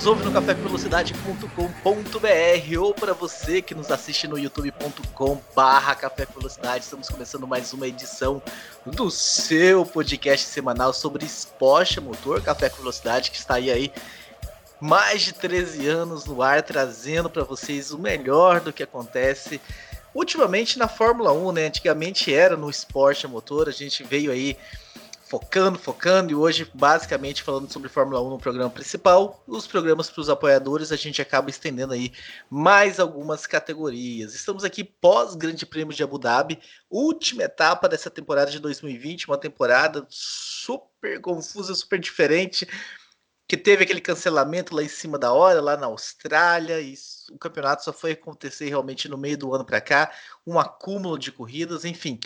Nos ouve no cafévelocidade.com.br ou para você que nos assiste no youtube.com barra Café Velocidade. Estamos começando mais uma edição do seu podcast semanal sobre esporte motor, Café Velocidade, que está aí aí mais de 13 anos no ar, trazendo para vocês o melhor do que acontece ultimamente na Fórmula 1, né? Antigamente era no esporte motor, a gente veio aí focando, focando, e hoje basicamente falando sobre Fórmula 1 no programa principal. Os programas para os apoiadores a gente acaba estendendo aí mais algumas categorias. Estamos aqui pós Grande Prêmio de Abu Dhabi, última etapa dessa temporada de 2020, uma temporada super confusa, super diferente que teve aquele cancelamento lá em cima da hora, lá na Austrália, e o campeonato só foi acontecer realmente no meio do ano para cá, um acúmulo de corridas, enfim.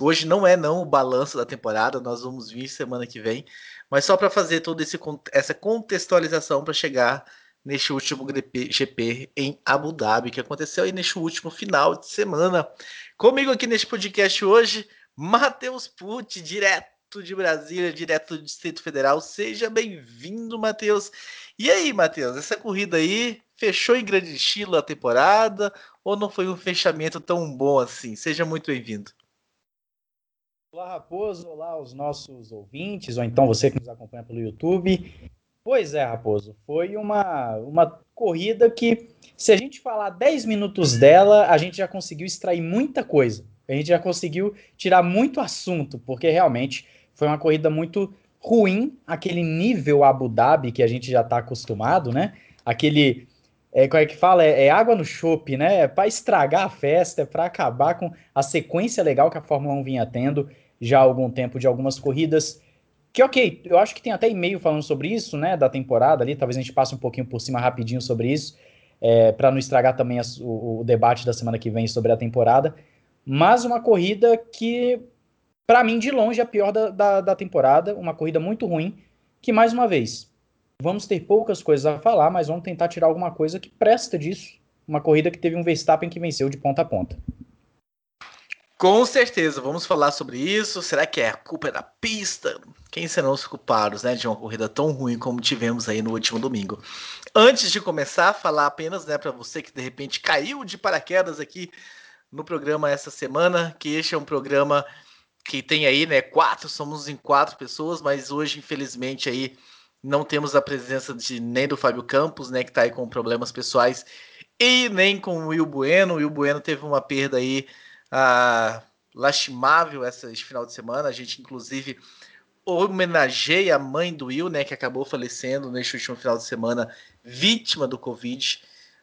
Hoje não é não o balanço da temporada, nós vamos vir semana que vem, mas só para fazer toda esse, essa contextualização para chegar neste último GP em Abu Dhabi, que aconteceu aí neste último final de semana. Comigo aqui neste podcast hoje, Matheus Pucci, direto direto de Brasília, direto do Distrito Federal. Seja bem-vindo, Matheus. E aí, Matheus, essa corrida aí fechou em grande estilo a temporada ou não foi um fechamento tão bom assim? Seja muito bem-vindo. Olá, Raposo. Olá, os nossos ouvintes, ou então você que nos acompanha pelo YouTube. Pois é, Raposo, foi uma, uma corrida que, se a gente falar 10 minutos dela, a gente já conseguiu extrair muita coisa. A gente já conseguiu tirar muito assunto, porque realmente foi uma corrida muito ruim, aquele nível Abu Dhabi que a gente já está acostumado, né? Aquele. É, como é que fala? É, é água no chope, né? É para estragar a festa, é para acabar com a sequência legal que a Fórmula 1 vinha tendo já há algum tempo de algumas corridas. Que ok, eu acho que tem até e-mail falando sobre isso, né? Da temporada ali, talvez a gente passe um pouquinho por cima rapidinho sobre isso, é, para não estragar também as, o, o debate da semana que vem sobre a temporada. Mas uma corrida que para mim, de longe, a pior da, da, da, temporada. Uma corrida muito ruim. Que, mais uma vez, vamos ter poucas coisas a falar, mas vamos tentar tirar alguma coisa que presta disso. Uma corrida que teve um Verstappen que venceu de ponta a ponta. Com certeza, vamos falar sobre isso. Será que é a culpa da pista? Quem serão os culpados né, de uma corrida tão ruim como tivemos aí no último domingo? Antes de começar, falar apenas né, para você que de repente caiu de paraquedas aqui no programa essa semana, que este é um programa que tem aí, né, quatro, somos em quatro pessoas, mas hoje, infelizmente, aí não temos a presença de nem do Fábio Campos, né, que está aí com problemas pessoais, e nem com o Will Bueno. O Will Bueno teve uma perda aí ah, lastimável esse final de semana. A gente, inclusive, homenageia a mãe do Will, né, que acabou falecendo neste último final de semana, vítima do Covid.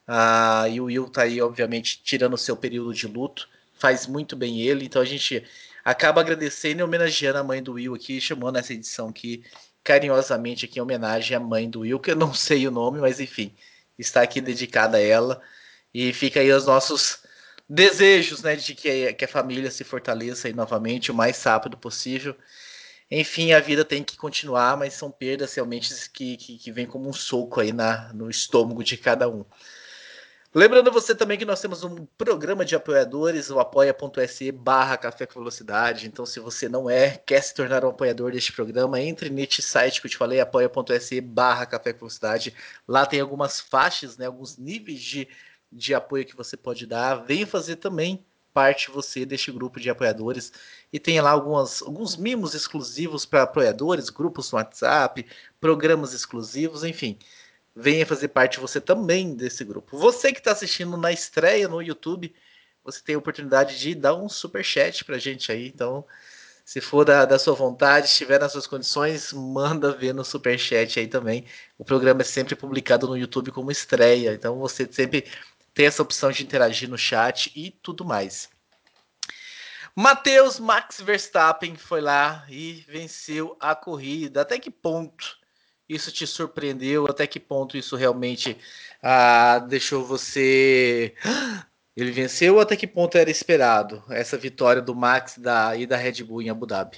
Ah, e o Will tá aí, obviamente, tirando o seu período de luto. Faz muito bem ele, então a gente acaba agradecendo e homenageando a mãe do Will aqui, chamando essa edição aqui carinhosamente aqui em homenagem à mãe do Will, que eu não sei o nome, mas enfim, está aqui dedicada a ela. E fica aí os nossos desejos, né, de que, que a família se fortaleça aí novamente o mais rápido possível. Enfim, a vida tem que continuar, mas são perdas realmente que, que, que vem como um soco aí na, no estômago de cada um. Lembrando você também que nós temos um programa de apoiadores, o apoia.se barra Café com Velocidade. Então, se você não é, quer se tornar um apoiador deste programa, entre neste site que eu te falei, apoia.se barra Café com Velocidade. Lá tem algumas faixas, né, alguns níveis de, de apoio que você pode dar. Venha fazer também parte você deste grupo de apoiadores e tem lá algumas, alguns mimos exclusivos para apoiadores, grupos no WhatsApp, programas exclusivos, enfim venha fazer parte você também desse grupo. Você que está assistindo na estreia no YouTube, você tem a oportunidade de dar um super chat para gente aí. Então, se for da, da sua vontade, estiver nas suas condições, manda ver no super chat aí também. O programa é sempre publicado no YouTube como estreia, então você sempre tem essa opção de interagir no chat e tudo mais. Matheus Max Verstappen foi lá e venceu a corrida. Até que ponto isso te surpreendeu? Até que ponto isso realmente ah, deixou você. Ele venceu até que ponto era esperado essa vitória do Max da, e da Red Bull em Abu Dhabi?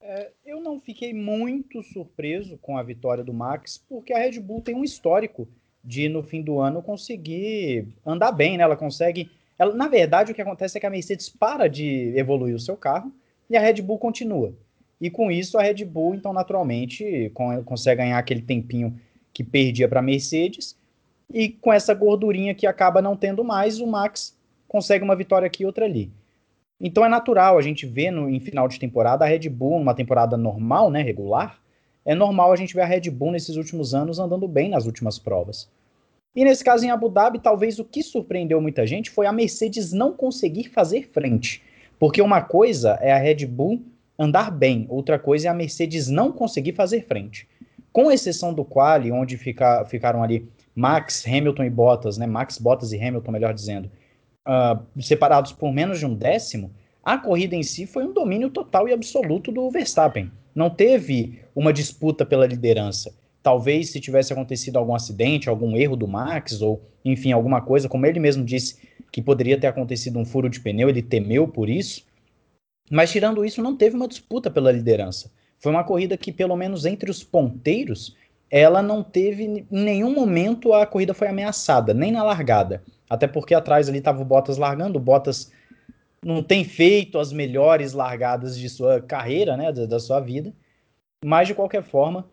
É, eu não fiquei muito surpreso com a vitória do Max, porque a Red Bull tem um histórico de, no fim do ano, conseguir andar bem, né? Ela consegue. Ela, na verdade, o que acontece é que a Mercedes para de evoluir o seu carro e a Red Bull continua. E com isso, a Red Bull, então, naturalmente, consegue ganhar aquele tempinho que perdia para a Mercedes. E com essa gordurinha que acaba não tendo mais, o Max consegue uma vitória aqui e outra ali. Então é natural a gente ver no, em final de temporada a Red Bull, numa temporada normal, né, regular, é normal a gente ver a Red Bull nesses últimos anos andando bem nas últimas provas. E nesse caso em Abu Dhabi, talvez o que surpreendeu muita gente foi a Mercedes não conseguir fazer frente. Porque uma coisa é a Red Bull andar bem, outra coisa é a Mercedes não conseguir fazer frente. Com exceção do quali, onde fica, ficaram ali Max, Hamilton e Bottas, né? Max, Bottas e Hamilton, melhor dizendo, uh, separados por menos de um décimo, a corrida em si foi um domínio total e absoluto do Verstappen. Não teve uma disputa pela liderança. Talvez se tivesse acontecido algum acidente, algum erro do Max, ou enfim, alguma coisa, como ele mesmo disse que poderia ter acontecido um furo de pneu, ele temeu por isso. Mas tirando isso, não teve uma disputa pela liderança. Foi uma corrida que, pelo menos entre os ponteiros, ela não teve em nenhum momento a corrida foi ameaçada, nem na largada. Até porque atrás ali estava o Bottas largando, o Bottas não tem feito as melhores largadas de sua carreira, né, da, da sua vida. Mas de qualquer forma,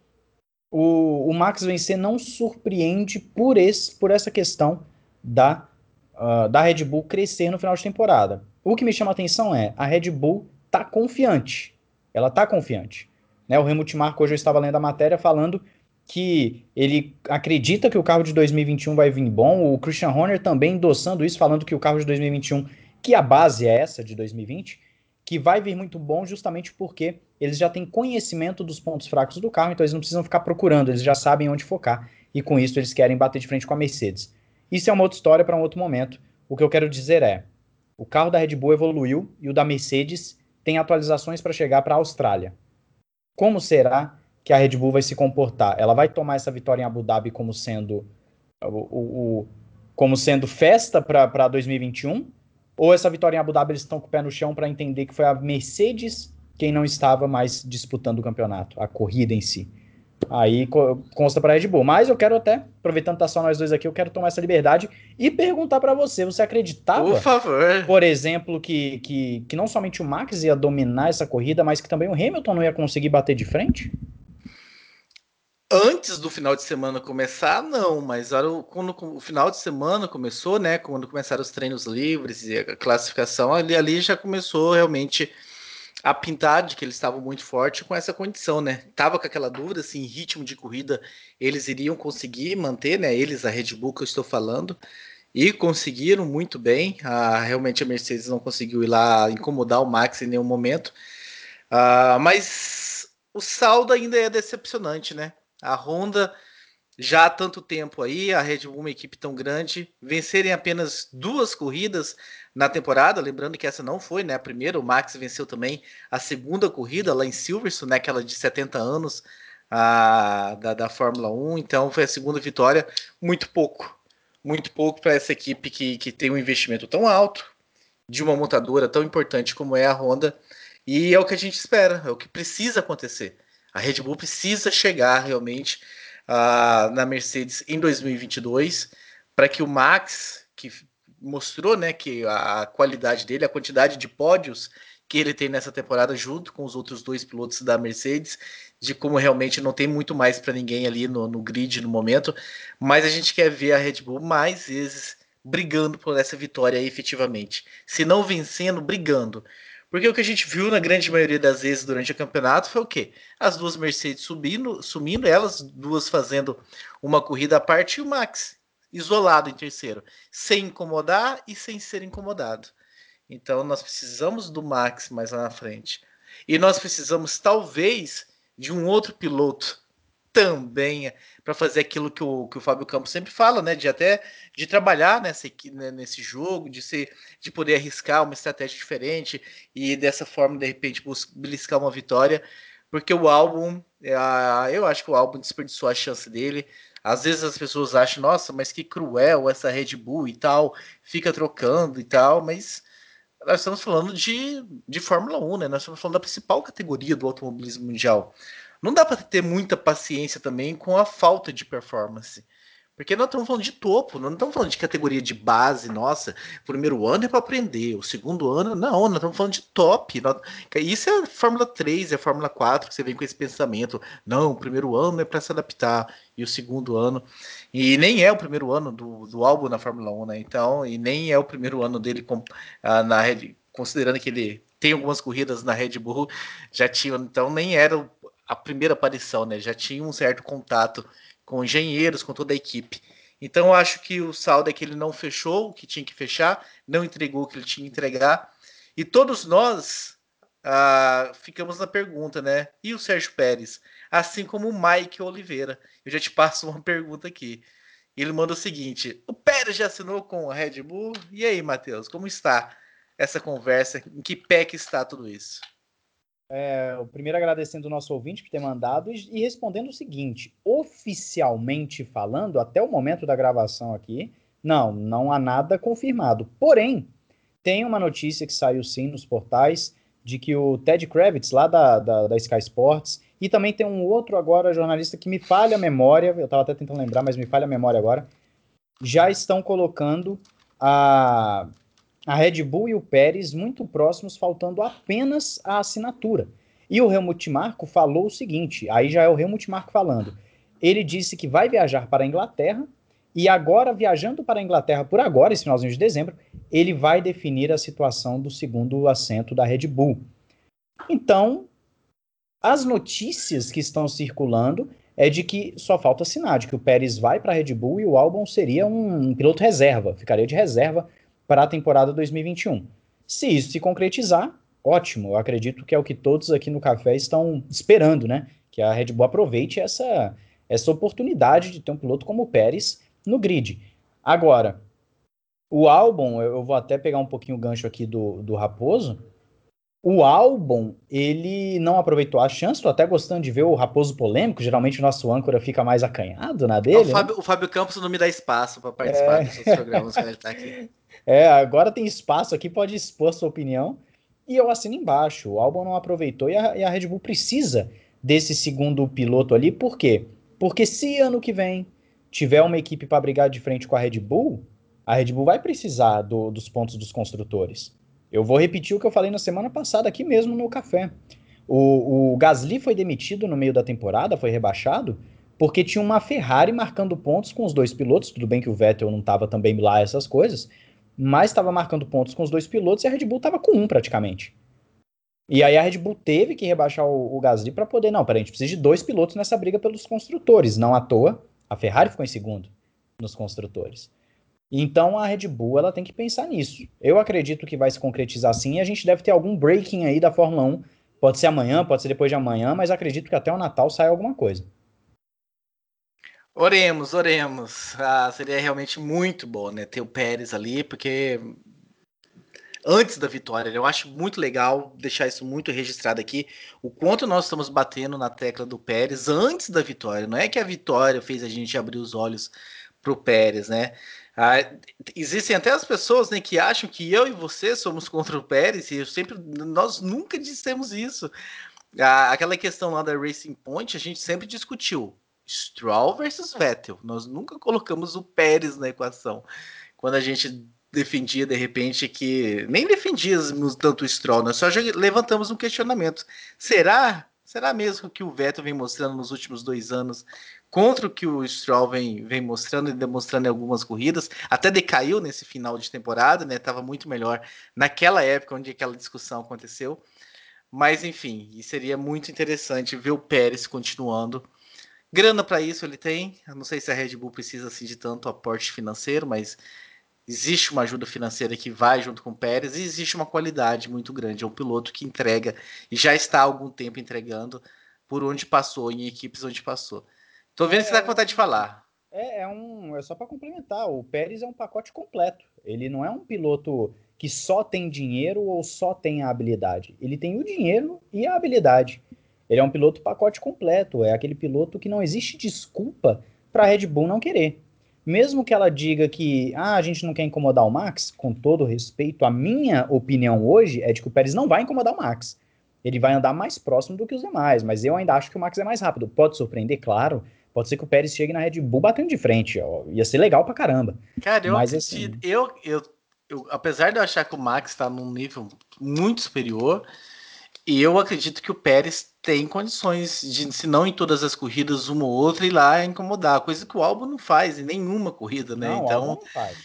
o, o, Max vencer não surpreende por, esse, por essa questão da, uh, da Red Bull crescer no final de temporada. O que me chama a atenção é a Red Bull tá confiante. Ela tá confiante. Né, o Helmut Marko, hoje eu estava lendo a matéria falando que ele acredita que o carro de 2021 vai vir bom. O Christian Horner também endossando isso, falando que o carro de 2021, que a base é essa de 2020, que vai vir muito bom justamente porque eles já têm conhecimento dos pontos fracos do carro, então eles não precisam ficar procurando, eles já sabem onde focar. E com isso eles querem bater de frente com a Mercedes. Isso é uma outra história para um outro momento. O que eu quero dizer é: o carro da Red Bull evoluiu e o da Mercedes tem atualizações para chegar para a Austrália. Como será que a Red Bull vai se comportar? Ela vai tomar essa vitória em Abu Dhabi como sendo o, o, o como sendo festa para 2021? Ou essa vitória em Abu Dhabi eles estão com o pé no chão para entender que foi a Mercedes quem não estava mais disputando o campeonato, a corrida em si? Aí consta para Red Bull. Mas eu quero até, aproveitando que tá só nós dois aqui, eu quero tomar essa liberdade e perguntar para você: você acreditava, por favor, por exemplo, que, que, que não somente o Max ia dominar essa corrida, mas que também o Hamilton não ia conseguir bater de frente? Antes do final de semana começar, não, mas quando o final de semana começou, né? Quando começaram os treinos livres e a classificação, ali, ali já começou realmente a pintar de que eles estavam muito fortes com essa condição, né? Tava com aquela dúvida se em ritmo de corrida eles iriam conseguir manter, né? Eles, a Red Bull que eu estou falando, e conseguiram muito bem. Ah, realmente a Mercedes não conseguiu ir lá incomodar o Max em nenhum momento. Ah, mas o saldo ainda é decepcionante, né? A Honda já há tanto tempo aí, a Red Bull, uma equipe tão grande, vencerem apenas duas corridas na temporada, lembrando que essa não foi, né, a primeira, o Max venceu também a segunda corrida lá em Silverstone, né, aquela de 70 anos a, da, da Fórmula 1, então foi a segunda vitória, muito pouco, muito pouco para essa equipe que, que tem um investimento tão alto, de uma montadora tão importante como é a Honda, e é o que a gente espera, é o que precisa acontecer. A Red Bull precisa chegar realmente uh, na Mercedes em 2022 para que o Max, que mostrou né, que a qualidade dele, a quantidade de pódios que ele tem nessa temporada, junto com os outros dois pilotos da Mercedes, de como realmente não tem muito mais para ninguém ali no, no grid no momento, mas a gente quer ver a Red Bull mais vezes brigando por essa vitória aí, efetivamente. Se não vencendo, brigando. Porque o que a gente viu na grande maioria das vezes durante o campeonato foi o quê? As duas Mercedes subindo, sumindo, elas duas fazendo uma corrida à parte e o Max isolado em terceiro, sem incomodar e sem ser incomodado. Então nós precisamos do Max mais lá na frente. E nós precisamos talvez de um outro piloto também para fazer aquilo que o, que o Fábio Campos sempre fala, né? De até de trabalhar nessa, né, nesse jogo, de ser, de poder arriscar uma estratégia diferente e dessa forma, de repente, buscar uma vitória. Porque o álbum, é, eu acho que o álbum desperdiçou a chance dele. Às vezes as pessoas acham, nossa, mas que cruel essa Red Bull e tal, fica trocando e tal, mas nós estamos falando de, de Fórmula 1, né? Nós estamos falando da principal categoria do automobilismo mundial. Não dá para ter muita paciência também com a falta de performance. Porque nós estamos falando de topo, não estamos falando de categoria de base, nossa, primeiro ano é para aprender, o segundo ano, não, nós estamos falando de top. Isso é a Fórmula 3, é a Fórmula 4, que você vem com esse pensamento, não, o primeiro ano é para se adaptar, e o segundo ano, e nem é o primeiro ano do, do álbum na Fórmula 1, né? Então, e nem é o primeiro ano dele com, ah, na Red, considerando que ele tem algumas corridas na Red Bull, já tinha, então nem era a primeira aparição, né? Já tinha um certo contato com engenheiros, com toda a equipe. Então eu acho que o saldo é que ele não fechou o que tinha que fechar, não entregou o que ele tinha que entregar. E todos nós ah, ficamos na pergunta, né? E o Sérgio Pérez? Assim como o Mike Oliveira. Eu já te passo uma pergunta aqui. Ele manda o seguinte: o Pérez já assinou com a Red Bull? E aí, Matheus, como está essa conversa? Em que pé que está tudo isso? É, primeiro agradecendo o nosso ouvinte por ter mandado e, e, respondendo o seguinte: oficialmente falando, até o momento da gravação aqui, não, não há nada confirmado. Porém, tem uma notícia que saiu sim nos portais de que o Ted Kravitz, lá da, da, da Sky Sports, e também tem um outro agora jornalista que me falha a memória, eu estava até tentando lembrar, mas me falha a memória agora, já estão colocando a a Red Bull e o Pérez muito próximos, faltando apenas a assinatura. E o Helmut Marko falou o seguinte: aí já é o Helmut Marko falando. Ele disse que vai viajar para a Inglaterra e agora, viajando para a Inglaterra por agora, esse finalzinho de dezembro, ele vai definir a situação do segundo assento da Red Bull. Então, as notícias que estão circulando é de que só falta assinar, de que o Pérez vai para a Red Bull e o Albon seria um, um piloto reserva, ficaria de reserva para a temporada 2021. Se isso se concretizar, ótimo. Eu acredito que é o que todos aqui no café estão esperando, né? Que a Red Bull aproveite essa, essa oportunidade de ter um piloto como o Pérez no grid. Agora, o álbum, eu vou até pegar um pouquinho o gancho aqui do, do Raposo. O álbum, ele não aproveitou a chance, estou até gostando de ver o Raposo polêmico, geralmente o nosso âncora fica mais acanhado na dele. O né? Fábio, né? o Fábio Campos não me dá espaço para participar é... desses programas que ele está aqui. É, agora tem espaço aqui, pode expor sua opinião. E eu assino embaixo. O álbum não aproveitou e a, e a Red Bull precisa desse segundo piloto ali. Por quê? Porque se ano que vem tiver uma equipe para brigar de frente com a Red Bull, a Red Bull vai precisar do, dos pontos dos construtores. Eu vou repetir o que eu falei na semana passada aqui mesmo no café. O, o Gasly foi demitido no meio da temporada, foi rebaixado, porque tinha uma Ferrari marcando pontos com os dois pilotos. Tudo bem que o Vettel não estava também lá essas coisas, mas estava marcando pontos com os dois pilotos e a Red Bull estava com um praticamente. E aí a Red Bull teve que rebaixar o, o Gasly para poder, não, peraí, a gente precisa de dois pilotos nessa briga pelos construtores, não à toa. A Ferrari ficou em segundo nos construtores. Então a Red Bull ela tem que pensar nisso. Eu acredito que vai se concretizar sim e a gente deve ter algum breaking aí da Fórmula 1. Pode ser amanhã, pode ser depois de amanhã, mas acredito que até o Natal saia alguma coisa. Oremos, oremos. Ah, seria realmente muito bom, né? Ter o Pérez ali, porque antes da vitória, eu acho muito legal deixar isso muito registrado aqui, o quanto nós estamos batendo na tecla do Pérez antes da vitória. Não é que a vitória fez a gente abrir os olhos para o Pérez, né? Ah, existem até as pessoas né, que acham que eu e você somos contra o Pérez, e eu sempre, nós nunca dissemos isso. Ah, aquela questão lá da Racing Point, a gente sempre discutiu. Stroll versus Vettel. Nós nunca colocamos o Pérez na equação. Quando a gente defendia de repente que nem defendíamos tanto o Stroll, nós só levantamos um questionamento. Será? Será mesmo que o Vettel vem mostrando nos últimos dois anos contra o que o Stroll vem, vem mostrando e demonstrando em algumas corridas? Até decaiu nesse final de temporada, né? Tava muito melhor naquela época onde aquela discussão aconteceu. Mas enfim, seria muito interessante ver o Pérez continuando Grana para isso ele tem. Eu não sei se a Red Bull precisa assim, de tanto aporte financeiro, mas existe uma ajuda financeira que vai junto com o Pérez e existe uma qualidade muito grande. É um piloto que entrega e já está há algum tempo entregando por onde passou, em equipes onde passou. Tô vendo é, se dá vontade de falar. É, é um. É só para complementar. O Pérez é um pacote completo. Ele não é um piloto que só tem dinheiro ou só tem a habilidade. Ele tem o dinheiro e a habilidade. Ele é um piloto pacote completo, é aquele piloto que não existe desculpa para a Red Bull não querer. mesmo que ela diga que ah, a gente não quer incomodar o Max, com todo respeito, a minha opinião hoje é de que o Pérez não vai incomodar o Max. Ele vai andar mais próximo do que os demais, mas eu ainda acho que o Max é mais rápido. Pode surpreender, claro. Pode ser que o Pérez chegue na Red Bull batendo de frente. Ó. Ia ser legal pra caramba. Cara, eu, mas, assim... eu, eu, eu, apesar de eu achar que o Max está num nível muito superior, e eu acredito que o Pérez tem condições de, se não em todas as corridas, uma ou outra, ir lá incomodar, coisa que o Albon não faz em nenhuma corrida, né? Não, então, não faz.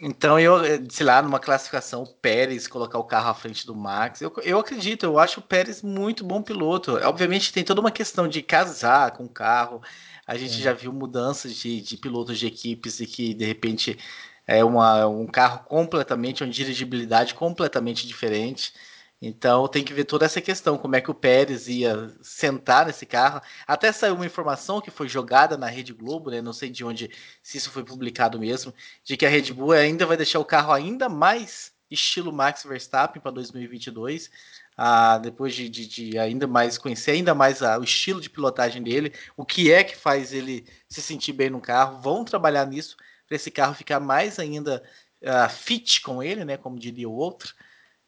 Então, eu, sei lá, numa classificação, o Pérez colocar o carro à frente do Max, eu, eu acredito, eu acho o Pérez muito bom piloto. Obviamente, tem toda uma questão de casar com o carro. A gente já viu mudanças de, de pilotos de equipes e que, de repente, é uma, um carro completamente, uma dirigibilidade completamente diferente. Então tem que ver toda essa questão, como é que o Pérez ia sentar nesse carro. Até saiu uma informação que foi jogada na Rede Globo, né? Não sei de onde, se isso foi publicado mesmo, de que a Red Bull ainda vai deixar o carro ainda mais estilo Max Verstappen para 2022. Ah, depois de, de, de, ainda mais conhecer ainda mais o estilo de pilotagem dele, o que é que faz ele se sentir bem no carro. Vão trabalhar nisso para esse carro ficar mais ainda ah, fit com ele, né? Como diria o outro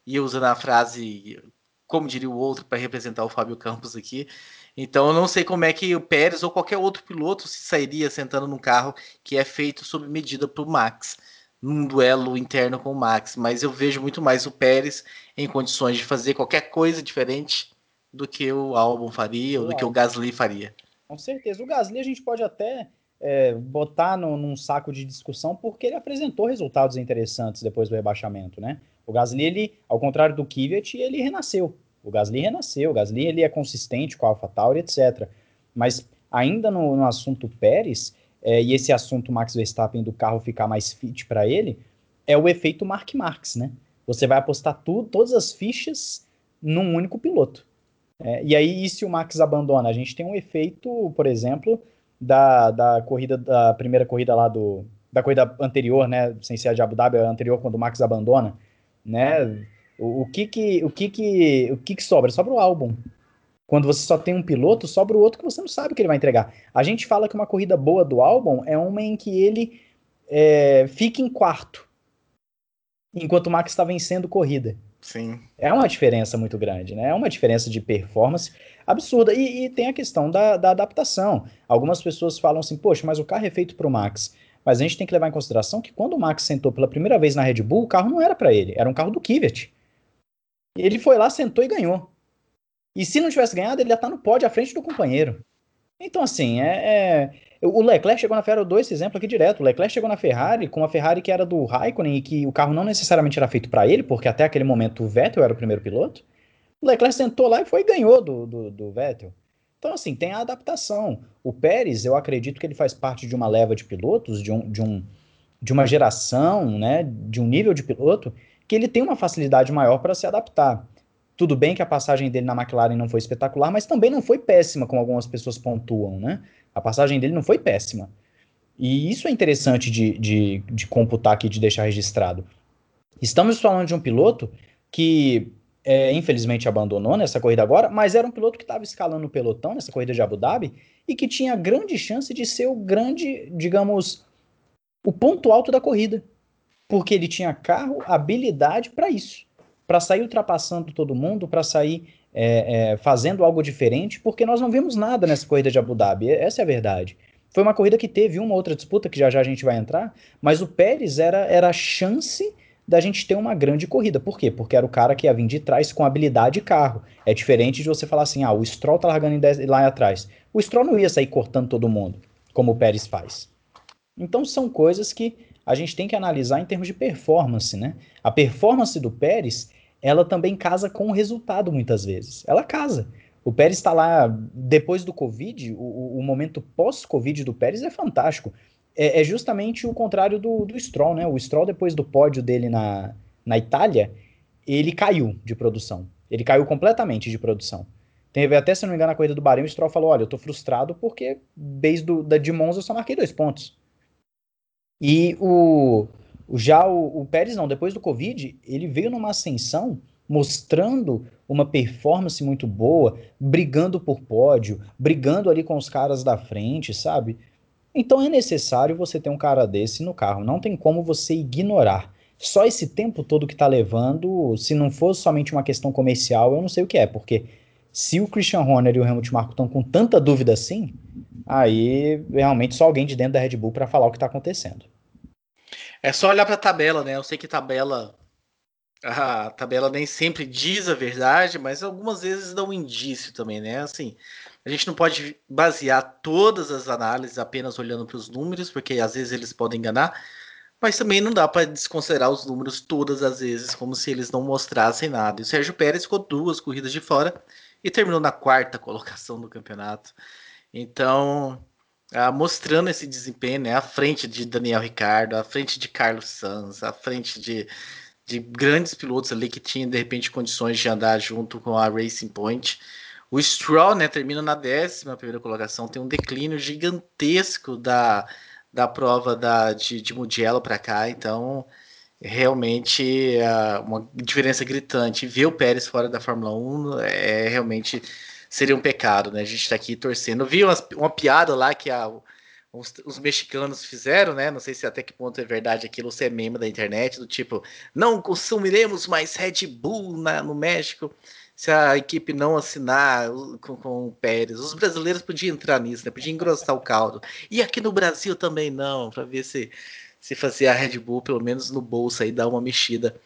e usando a frase, como diria o outro, para representar o Fábio Campos aqui. Então eu não sei como é que o Pérez ou qualquer outro piloto se sairia sentando num carro que é feito sob medida para o Max, num duelo interno com o Max. Mas eu vejo muito mais o Pérez em condições de fazer qualquer coisa diferente do que o Albon faria ou do que o Gasly faria. Com certeza. O Gasly a gente pode até é, botar no, num saco de discussão porque ele apresentou resultados interessantes depois do rebaixamento, né? O Gasly, ele, ao contrário do Kvyat, ele renasceu. O Gasly renasceu. O Gasly ele é consistente com a AlphaTauri, etc. Mas ainda no, no assunto Pérez, é, e esse assunto Max Verstappen do carro ficar mais fit para ele, é o efeito Mark Marx, né? Você vai apostar tudo, todas as fichas num único piloto. É, e aí, e se o Max abandona? A gente tem um efeito, por exemplo, da, da corrida, da primeira corrida lá do. Da corrida anterior, né? Sem ser a de Abu Dhabi, a anterior, quando o Max abandona né? O, o, que que o que que o que que sobra? Sobra o álbum. Quando você só tem um piloto, sobra o outro que você não sabe o que ele vai entregar. A gente fala que uma corrida boa do álbum é uma em que ele é, fica em quarto, enquanto o Max está vencendo corrida. Sim. É uma diferença muito grande, né? É uma diferença de performance absurda. E, e tem a questão da, da, adaptação. Algumas pessoas falam assim, poxa, mas o carro é feito para o Max. Mas a gente tem que levar em consideração que quando o Max sentou pela primeira vez na Red Bull, o carro não era para ele, era um carro do Kvyat. Ele foi lá, sentou e ganhou. E se não tivesse ganhado, ele ia estar no pódio à frente do companheiro. Então, assim, é, é... o Leclerc chegou na Ferrari, eu dou esse exemplo aqui direto. O Leclerc chegou na Ferrari com uma Ferrari que era do Raikkonen e que o carro não necessariamente era feito para ele, porque até aquele momento o Vettel era o primeiro piloto. O Leclerc sentou lá e foi e ganhou do, do, do Vettel. Então, assim, tem a adaptação. O Pérez, eu acredito que ele faz parte de uma leva de pilotos, de, um, de, um, de uma geração, né, de um nível de piloto, que ele tem uma facilidade maior para se adaptar. Tudo bem que a passagem dele na McLaren não foi espetacular, mas também não foi péssima, como algumas pessoas pontuam, né? A passagem dele não foi péssima. E isso é interessante de, de, de computar aqui, de deixar registrado. Estamos falando de um piloto que é, infelizmente abandonou nessa corrida agora, mas era um piloto que estava escalando o pelotão nessa corrida de Abu Dhabi e que tinha grande chance de ser o grande, digamos, o ponto alto da corrida, porque ele tinha carro, habilidade para isso, para sair ultrapassando todo mundo, para sair é, é, fazendo algo diferente, porque nós não vimos nada nessa corrida de Abu Dhabi, essa é a verdade. Foi uma corrida que teve uma outra disputa, que já já a gente vai entrar, mas o Pérez era, era a chance da gente ter uma grande corrida. Por quê? Porque era o cara que ia vir de trás com habilidade de carro. É diferente de você falar assim, ah, o Stroll tá largando lá atrás. O Stroll não ia sair cortando todo mundo, como o Pérez faz. Então são coisas que a gente tem que analisar em termos de performance, né? A performance do Pérez, ela também casa com o resultado muitas vezes. Ela casa. O Pérez está lá depois do Covid, o, o momento pós-Covid do Pérez é fantástico é, é justamente o contrário do, do Stroll, né? O Stroll, depois do pódio dele na, na Itália, ele caiu de produção. Ele caiu completamente de produção. Teve até, se não me engano, na corrida do Bahrein, o Stroll falou, olha, eu tô frustrado porque desde do, da de Monza eu só marquei dois pontos. E o, já o, o Pérez não, depois do Covid, ele veio numa ascensão mostrando uma performance muito boa, brigando por pódio, brigando ali com os caras da frente, sabe? Então é necessário você ter um cara desse no carro. Não tem como você ignorar. Só esse tempo todo que tá levando, se não fosse somente uma questão comercial, eu não sei o que é, porque se o Christian Horner e o Helmut Marko estão com tanta dúvida assim, aí realmente só alguém de dentro da Red Bull para falar o que está acontecendo. É só olhar para a tabela, né? Eu sei que tabela a tabela nem sempre diz a verdade, mas algumas vezes dá um indício também, né? Assim, a gente não pode basear todas as análises apenas olhando para os números, porque às vezes eles podem enganar, mas também não dá para desconsiderar os números todas as vezes, como se eles não mostrassem nada. E o Sérgio Pérez ficou duas corridas de fora e terminou na quarta colocação do campeonato. Então, ah, mostrando esse desempenho, né, à frente de Daniel Ricardo, à frente de Carlos Sanz, à frente de, de grandes pilotos ali que tinham de repente condições de andar junto com a Racing Point. O Stroll, né, termina na décima primeira colocação, tem um declínio gigantesco da, da prova da, de, de Mugello para cá, então realmente uma diferença gritante. Ver o Pérez fora da Fórmula 1 é realmente seria um pecado, né? A gente está aqui torcendo. Vi uma, uma piada lá que a, os, os, mexicanos fizeram, né? Não sei se até que ponto é verdade aquilo, se é meme da internet, do tipo, não consumiremos mais Red Bull na, no México se a equipe não assinar com, com o Pérez. Os brasileiros podiam entrar nisso, né? Podiam engrossar o caldo. E aqui no Brasil também não, para ver se se fazer a Red Bull, pelo menos no bolso aí, dar uma mexida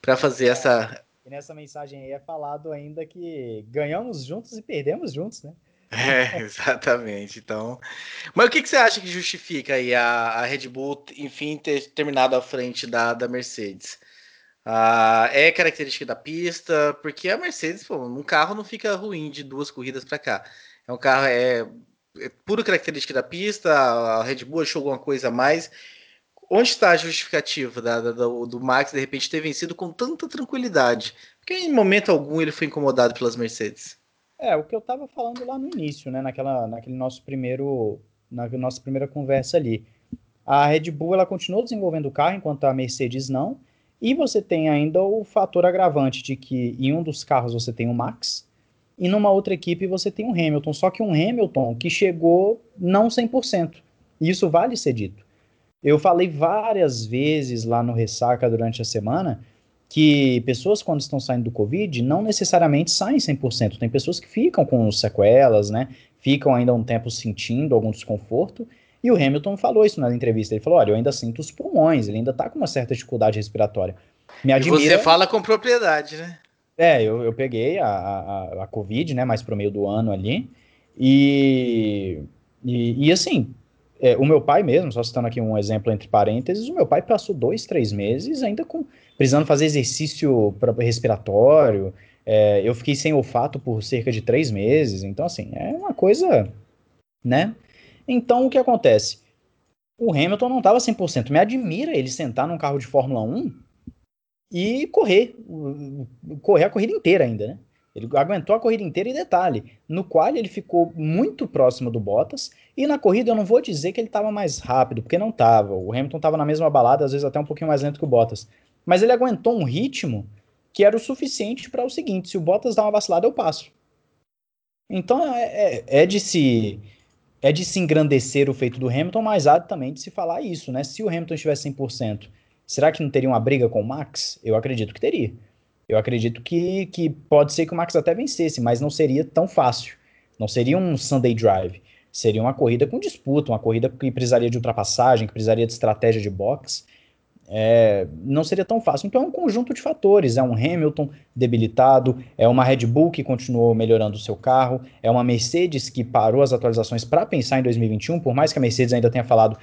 para fazer é, essa. E nessa mensagem aí é falado ainda que ganhamos juntos e perdemos juntos, né? É, exatamente. Então, mas o que, que você acha que justifica aí a, a Red Bull, enfim, ter terminado à frente da, da Mercedes? Ah, é característica da pista, porque a Mercedes, pô, um carro não fica ruim de duas corridas para cá. É um carro, é, é pura característica da pista, a Red Bull achou alguma coisa a mais. Onde está a justificativa da, da, do, do Max de repente ter vencido com tanta tranquilidade? Porque em momento algum ele foi incomodado pelas Mercedes. É, o que eu estava falando lá no início, né, naquela, naquele nosso primeiro, na nossa primeira conversa ali. A Red Bull ela continuou desenvolvendo o carro enquanto a Mercedes não. E você tem ainda o fator agravante de que em um dos carros você tem o Max e numa outra equipe você tem o Hamilton. Só que um Hamilton que chegou não 100%. E isso vale ser dito. Eu falei várias vezes lá no Ressaca durante a semana que pessoas quando estão saindo do Covid não necessariamente saem 100%. Tem pessoas que ficam com sequelas, né? Ficam ainda um tempo sentindo algum desconforto e o Hamilton falou isso na entrevista. Ele falou: olha, eu ainda sinto os pulmões, ele ainda está com uma certa dificuldade respiratória. Me admira... E você fala com propriedade, né? É, eu, eu peguei a, a, a Covid, né, mais pro meio do ano ali. E, e, e assim, é, o meu pai mesmo, só citando aqui um exemplo entre parênteses, o meu pai passou dois, três meses ainda com precisando fazer exercício pra, respiratório. É, eu fiquei sem olfato por cerca de três meses. Então, assim, é uma coisa, né? Então, o que acontece? O Hamilton não estava 100%. Me admira ele sentar num carro de Fórmula 1 e correr. Correr a corrida inteira ainda, né? Ele aguentou a corrida inteira e detalhe, no qual ele ficou muito próximo do Bottas, e na corrida eu não vou dizer que ele estava mais rápido, porque não estava. O Hamilton estava na mesma balada, às vezes até um pouquinho mais lento que o Bottas. Mas ele aguentou um ritmo que era o suficiente para o seguinte: se o Bottas dá uma vacilada, eu passo. Então é, é, é de se é de se engrandecer o feito do Hamilton, mas há também de se falar isso, né? Se o Hamilton estivesse 100%, será que não teria uma briga com o Max? Eu acredito que teria. Eu acredito que, que pode ser que o Max até vencesse, mas não seria tão fácil. Não seria um Sunday Drive. Seria uma corrida com disputa, uma corrida que precisaria de ultrapassagem, que precisaria de estratégia de boxe é, não seria tão fácil. Então é um conjunto de fatores. É um Hamilton debilitado, é uma Red Bull que continuou melhorando o seu carro, é uma Mercedes que parou as atualizações para pensar em 2021, por mais que a Mercedes ainda tenha falado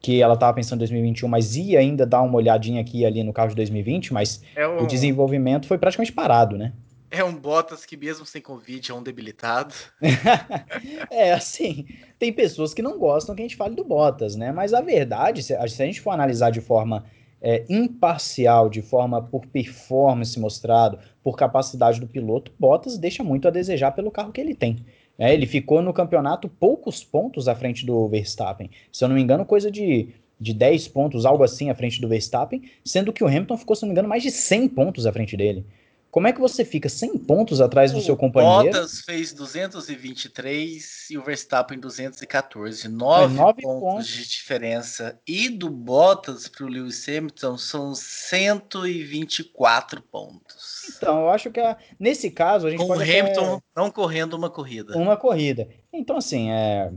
que ela estava pensando em 2021, mas ia ainda dar uma olhadinha aqui e ali no carro de 2020, mas é um... o desenvolvimento foi praticamente parado, né? É um Bottas que mesmo sem Covid é um debilitado. é, assim, tem pessoas que não gostam que a gente fale do Bottas, né? Mas a verdade, se a gente for analisar de forma é, imparcial, de forma por performance mostrado, por capacidade do piloto, Bottas deixa muito a desejar pelo carro que ele tem. É, ele ficou no campeonato poucos pontos à frente do Verstappen. Se eu não me engano, coisa de, de 10 pontos, algo assim, à frente do Verstappen, sendo que o Hamilton ficou, se não me engano, mais de 100 pontos à frente dele. Como é que você fica 100 pontos atrás do o seu companheiro? Bottas fez 223 e o Verstappen 214. 9, 9 pontos, pontos, de diferença. E do Bottas para o Lewis Hamilton são 124 pontos. Então, eu acho que a, nesse caso a gente Com pode. O Hamilton até... não correndo uma corrida. Uma corrida. Então, assim, é,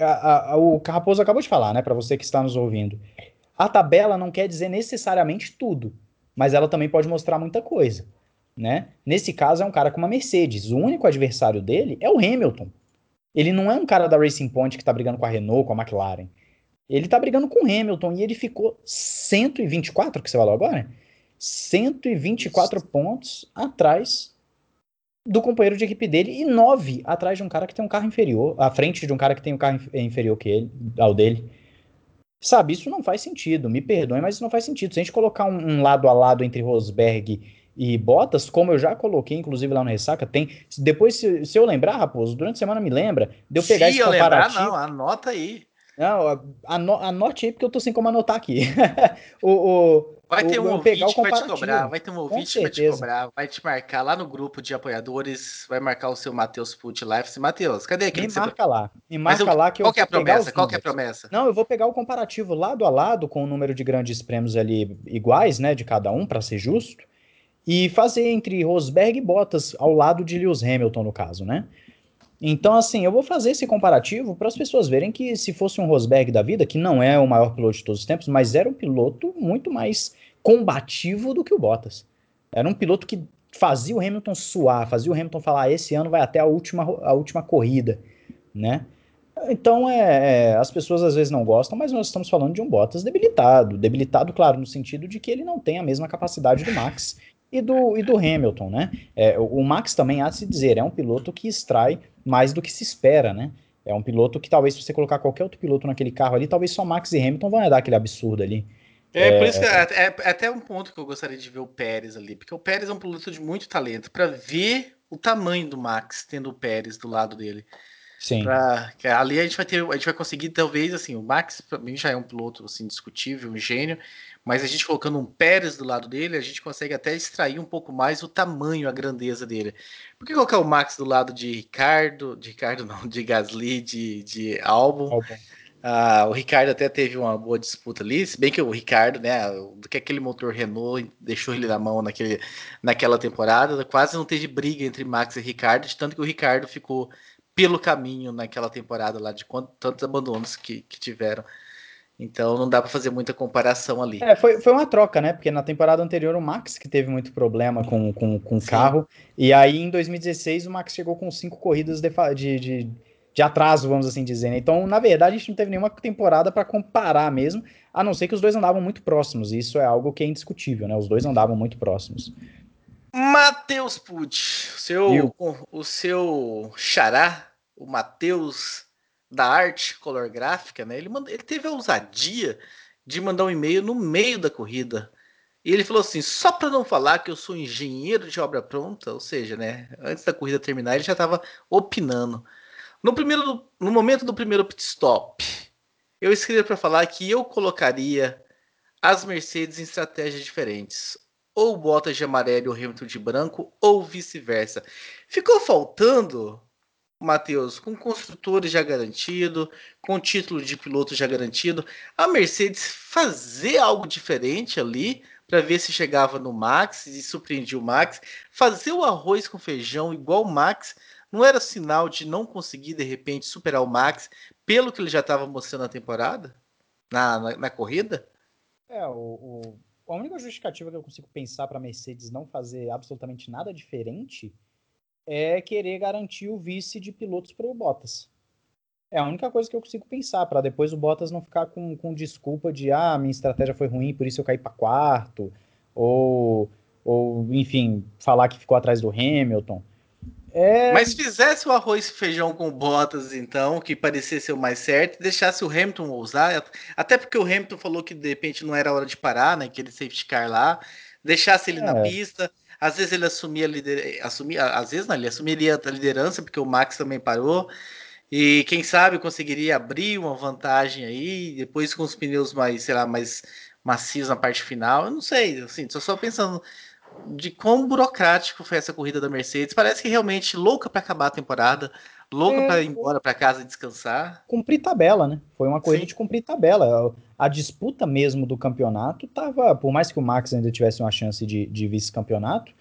a, a, o Raposo acabou de falar, né, para você que está nos ouvindo. A tabela não quer dizer necessariamente tudo, mas ela também pode mostrar muita coisa né? Nesse caso é um cara com uma Mercedes. O único adversário dele é o Hamilton. Ele não é um cara da Racing Point que tá brigando com a Renault, com a McLaren. Ele tá brigando com o Hamilton e ele ficou 124, que você falou agora? 124 Isso. pontos atrás do companheiro de equipe dele e 9 atrás de um cara que tem um carro inferior, à frente de um cara que tem um carro inferior que ele, ao dele. Sabe, isso não faz sentido. Me perdoem, mas isso não faz sentido. Se a gente colocar um, um lado a lado entre Rosberg e Bottas, como eu já coloquei, inclusive lá no Ressaca, tem. Depois, se, se eu lembrar, Raposo, durante a semana me lembra, de eu pegar se esse comparativo. Lembrar, não, anota aí. Não, anote aí, porque eu tô sem como anotar aqui. o, o, vai ter um ouvinte que vai te cobrar, vai ter um ouvinte que vai te cobrar, vai te marcar lá no grupo de apoiadores, vai marcar o seu Matheus Put Life. Matheus, cadê aquele? Me marca você... lá, me marca lá que qual eu que é a promessa? Qual que é a promessa? Não, eu vou pegar o comparativo lado a lado com o número de grandes prêmios ali iguais, né, de cada um, para ser justo e fazer entre Rosberg e Bottas ao lado de Lewis Hamilton, no caso, né? Então, assim, eu vou fazer esse comparativo para as pessoas verem que se fosse um Rosberg da vida, que não é o maior piloto de todos os tempos, mas era um piloto muito mais combativo do que o Bottas. Era um piloto que fazia o Hamilton suar, fazia o Hamilton falar: ah, esse ano vai até a última, a última corrida, né? Então, é, é, as pessoas às vezes não gostam, mas nós estamos falando de um Bottas debilitado. Debilitado, claro, no sentido de que ele não tem a mesma capacidade do Max e do, e do Hamilton, né? É, o Max também há de se dizer, é um piloto que extrai mais do que se espera, né? É um piloto que talvez se você colocar qualquer outro piloto naquele carro ali, talvez só Max e Hamilton vão dar aquele absurdo ali. É, é, por isso que é, é, é, até um ponto que eu gostaria de ver o Pérez ali, porque o Pérez é um piloto de muito talento, para ver o tamanho do Max tendo o Pérez do lado dele. Sim. Pra, ali a gente vai ter, a gente vai conseguir talvez assim, o Max para mim já é um piloto assim discutível, um gênio, mas a gente colocando um Pérez do lado dele, a gente consegue até extrair um pouco mais o tamanho, a grandeza dele. Por que colocar o Max do lado de Ricardo, de Ricardo não, de Gasly, de, de Albon? Albon. Ah, o Ricardo até teve uma boa disputa ali, se bem que o Ricardo, né, do que aquele motor Renault deixou ele na mão naquele, naquela temporada, quase não teve briga entre Max e Ricardo, de tanto que o Ricardo ficou pelo caminho naquela temporada lá, de quantos, tantos abandonos que, que tiveram. Então não dá para fazer muita comparação ali. É, foi, foi uma troca, né? Porque na temporada anterior o Max que teve muito problema com o com, com carro. E aí em 2016 o Max chegou com cinco corridas de, de, de, de atraso, vamos assim dizer. Né? Então, na verdade, a gente não teve nenhuma temporada para comparar mesmo, a não ser que os dois andavam muito próximos. E isso é algo que é indiscutível, né? Os dois andavam muito próximos. Matheus Pucci, o seu, o, o seu xará, o Matheus da arte color gráfica, né? Ele, manda, ele teve a ousadia de mandar um e-mail no meio da corrida. E ele falou assim: só para não falar que eu sou engenheiro de obra pronta, ou seja, né, antes da corrida terminar, ele já estava opinando. No, primeiro, no momento do primeiro pit stop, eu escrevi para falar que eu colocaria as Mercedes em estratégias diferentes. Ou Bottas de amarelo e Hamilton de branco, ou vice-versa. Ficou faltando Matheus, com construtores já garantido, com título de piloto já garantido, a Mercedes fazer algo diferente ali para ver se chegava no Max e surpreendia o Max, fazer o arroz com feijão igual o Max, não era sinal de não conseguir de repente superar o Max pelo que ele já estava mostrando na temporada, na, na, na corrida? É, o, o, a única justificativa que eu consigo pensar para a Mercedes não fazer absolutamente nada diferente é querer garantir o vice de pilotos para o Bottas. É a única coisa que eu consigo pensar, para depois o Bottas não ficar com, com desculpa de ah, minha estratégia foi ruim, por isso eu caí para quarto, ou, ou, enfim, falar que ficou atrás do Hamilton. É... Mas fizesse o arroz e feijão com Bottas, então, que parecia ser o mais certo, deixasse o Hamilton usar, até porque o Hamilton falou que de repente não era hora de parar, né? Aquele safety car lá, deixasse ele é. na pista, às vezes ele assumia, lider... assumia às vezes não, ele assumiria a liderança, porque o Max também parou. E quem sabe conseguiria abrir uma vantagem aí, depois com os pneus mais, sei lá, mais macios na parte final. Eu não sei, assim, tô só pensando de quão burocrático foi essa corrida da Mercedes. Parece que realmente louca para acabar a temporada, louca é, para ir embora para casa descansar. Cumprir tabela, né? Foi uma corrida Sim. de cumprir tabela. A disputa mesmo do campeonato tava, por mais que o Max ainda tivesse uma chance de, de vice-campeonato,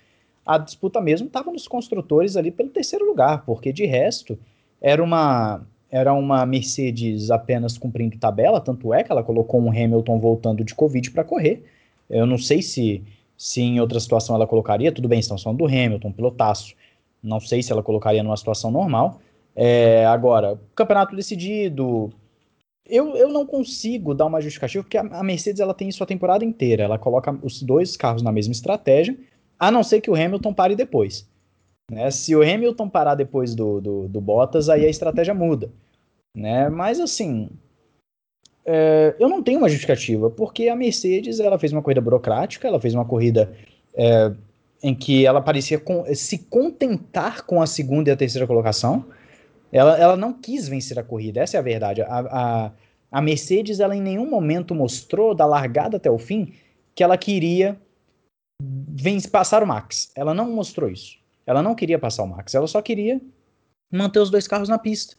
a disputa mesmo estava nos construtores ali pelo terceiro lugar, porque de resto era uma era uma Mercedes apenas cumprindo tabela, tanto é que ela colocou um Hamilton voltando de Covid para correr. Eu não sei se se em outra situação ela colocaria, tudo bem, estão falando do Hamilton, pilotaço. Não sei se ela colocaria numa situação normal. É, agora, campeonato decidido. Eu, eu não consigo dar uma justificativa, porque a, Mercedes ela tem isso a temporada inteira. Ela coloca os dois carros na mesma estratégia, a não ser que o Hamilton pare depois. Né? Se o Hamilton parar depois do, do, do Bottas, aí a estratégia muda. Né? Mas assim, é, eu não tenho uma justificativa, porque a Mercedes ela fez uma corrida burocrática, ela fez uma corrida é, em que ela parecia com, se contentar com a segunda e a terceira colocação. Ela, ela não quis vencer a corrida, essa é a verdade. A, a, a Mercedes ela em nenhum momento mostrou, da largada até o fim, que ela queria passar o Max. Ela não mostrou isso. Ela não queria passar o Max, ela só queria manter os dois carros na pista.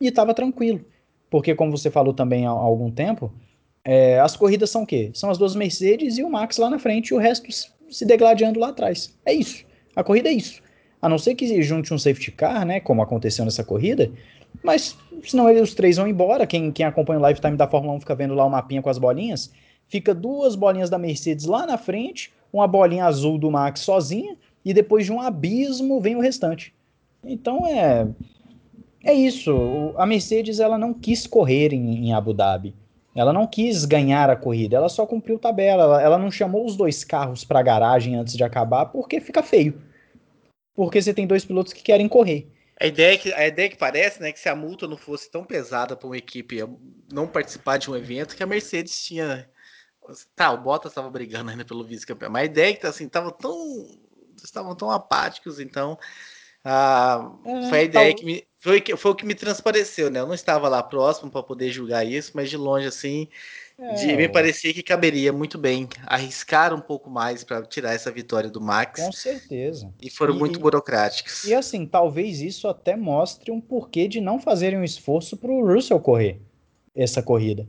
E estava tranquilo porque como você falou também há, algum tempo, é, as corridas são o quê? São as duas Mercedes e o Max lá na frente e o resto se degladiando lá atrás. É isso. A corrida é isso. A não ser que junte um safety car, né, como aconteceu nessa corrida, mas senão eles, os três vão embora. Quem, quem acompanha o lifetime da Fórmula 1 fica vendo lá o mapinha com as bolinhas. Fica duas bolinhas da Mercedes lá na frente, uma bolinha azul do Max sozinha, e depois de um abismo vem o restante. Então é é isso. A Mercedes ela não quis correr em, em Abu Dhabi. Ela não quis ganhar a corrida, ela só cumpriu tabela. Ela, ela não chamou os dois carros para a garagem antes de acabar porque fica feio. Porque você tem dois pilotos que querem correr. A ideia, é que, a ideia que parece, né, que se a multa não fosse tão pesada para uma equipe não participar de um evento, que a Mercedes tinha. Tá, o Bottas estava brigando ainda pelo vice-campeão, mas a ideia é que assim, tava tão. estavam tão apáticos, então. Ah, é, foi a ideia tá... que me, foi, foi o que me transpareceu, né? Eu não estava lá próximo para poder julgar isso, mas de longe, assim, é. de, me parecia que caberia muito bem arriscar um pouco mais para tirar essa vitória do Max. Com certeza. E foram e, muito burocráticos. E assim, talvez isso até mostre um porquê de não fazerem um esforço para o Russell correr essa corrida.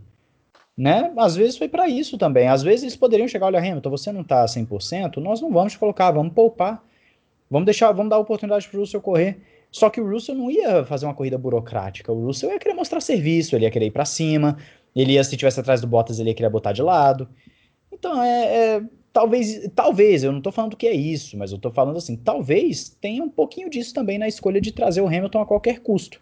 Né? Às vezes foi para isso também. Às vezes eles poderiam chegar, olha, Hamilton, você não está 100%, nós não vamos colocar, vamos poupar. Vamos deixar, vamos dar oportunidade para o Russell correr. Só que o Russell não ia fazer uma corrida burocrática. O Russell ia querer mostrar serviço, ele ia querer ir para cima, ele ia, se tivesse atrás do Bottas, ele ia querer botar de lado. Então, é, é, talvez, talvez, eu não tô falando que é isso, mas eu tô falando assim, talvez tenha um pouquinho disso também na escolha de trazer o Hamilton a qualquer custo,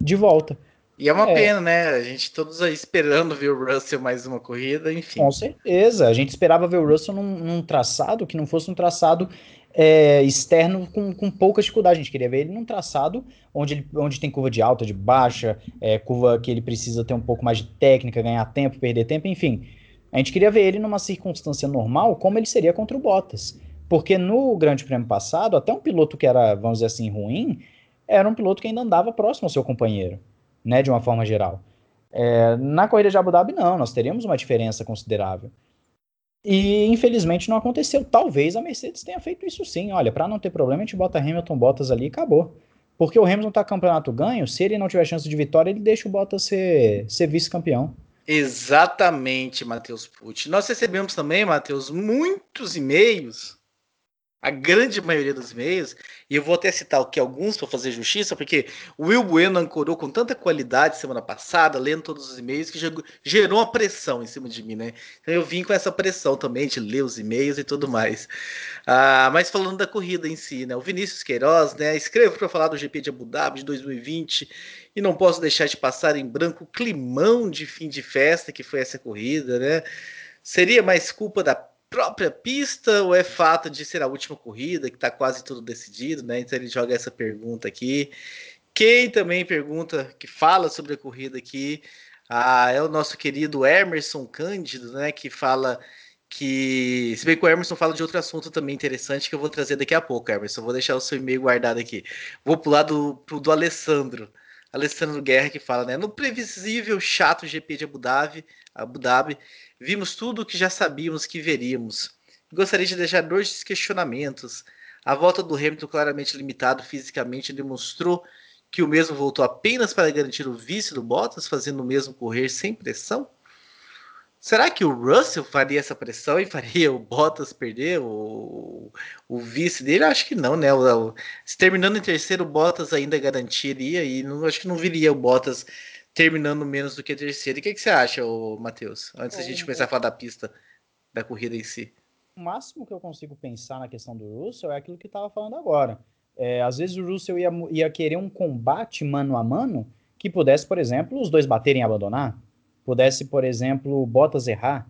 de volta. E é uma é. pena, né? A gente todos aí esperando ver o Russell mais uma corrida, enfim. Com certeza. A gente esperava ver o Russell num, num traçado que não fosse um traçado é, externo com, com pouca dificuldade. A gente queria ver ele num traçado onde, ele, onde tem curva de alta, de baixa, é, curva que ele precisa ter um pouco mais de técnica, ganhar tempo, perder tempo, enfim. A gente queria ver ele numa circunstância normal, como ele seria contra o Bottas. Porque no Grande Prêmio passado, até um piloto que era, vamos dizer assim, ruim, era um piloto que ainda andava próximo ao seu companheiro, né, de uma forma geral. É, na corrida de Abu Dhabi, não, nós teríamos uma diferença considerável. E infelizmente não aconteceu. Talvez a Mercedes tenha feito isso sim. Olha, para não ter problema, a gente bota Hamilton Bottas ali e acabou. Porque o Hamilton tá campeonato ganho, se ele não tiver chance de vitória, ele deixa o Bottas ser, ser vice-campeão. Exatamente, Matheus Pucci. Nós recebemos também, Matheus, muitos e-mails a grande maioria dos e-mails, e eu vou até citar aqui alguns para fazer justiça, porque o Will Bueno ancorou com tanta qualidade semana passada, lendo todos os e-mails, que gerou uma pressão em cima de mim, né? Então eu vim com essa pressão também de ler os e-mails e tudo mais. Ah, mas falando da corrida em si, né? O Vinícius Queiroz, né? Escrevo para falar do GP de Abu Dhabi de 2020 e não posso deixar de passar em branco o climão de fim de festa que foi essa corrida, né? Seria mais culpa da própria pista ou é fato de ser a última corrida, que está quase tudo decidido, né? Então ele joga essa pergunta aqui. Quem também pergunta, que fala sobre a corrida aqui, ah, é o nosso querido Emerson Cândido, né? Que fala que. Se bem que o Emerson fala de outro assunto também interessante que eu vou trazer daqui a pouco, Emerson. Vou deixar o seu e-mail guardado aqui. Vou pular do, pro, do Alessandro. Alessandro Guerra que fala, né? No previsível chato GP de Abu Dhabi, Abu Dhabi Vimos tudo o que já sabíamos que veríamos. gostaria de deixar dois questionamentos. A volta do Hamilton, claramente limitado fisicamente, demonstrou que o mesmo voltou apenas para garantir o vice do Bottas, fazendo o mesmo correr sem pressão? Será que o Russell faria essa pressão e faria o Bottas perder o, o vice dele? Acho que não, né? O, o, se terminando em terceiro, o Bottas ainda garantiria e não, acho que não viria o Bottas terminando menos do que terceiro. E o que, que você acha, Matheus? Antes da gente começar a falar da pista, da corrida em si. O máximo que eu consigo pensar na questão do Russell é aquilo que estava falando agora. É, às vezes o Russell ia, ia querer um combate mano a mano que pudesse, por exemplo, os dois baterem e abandonar pudesse, por exemplo, Bottas errar,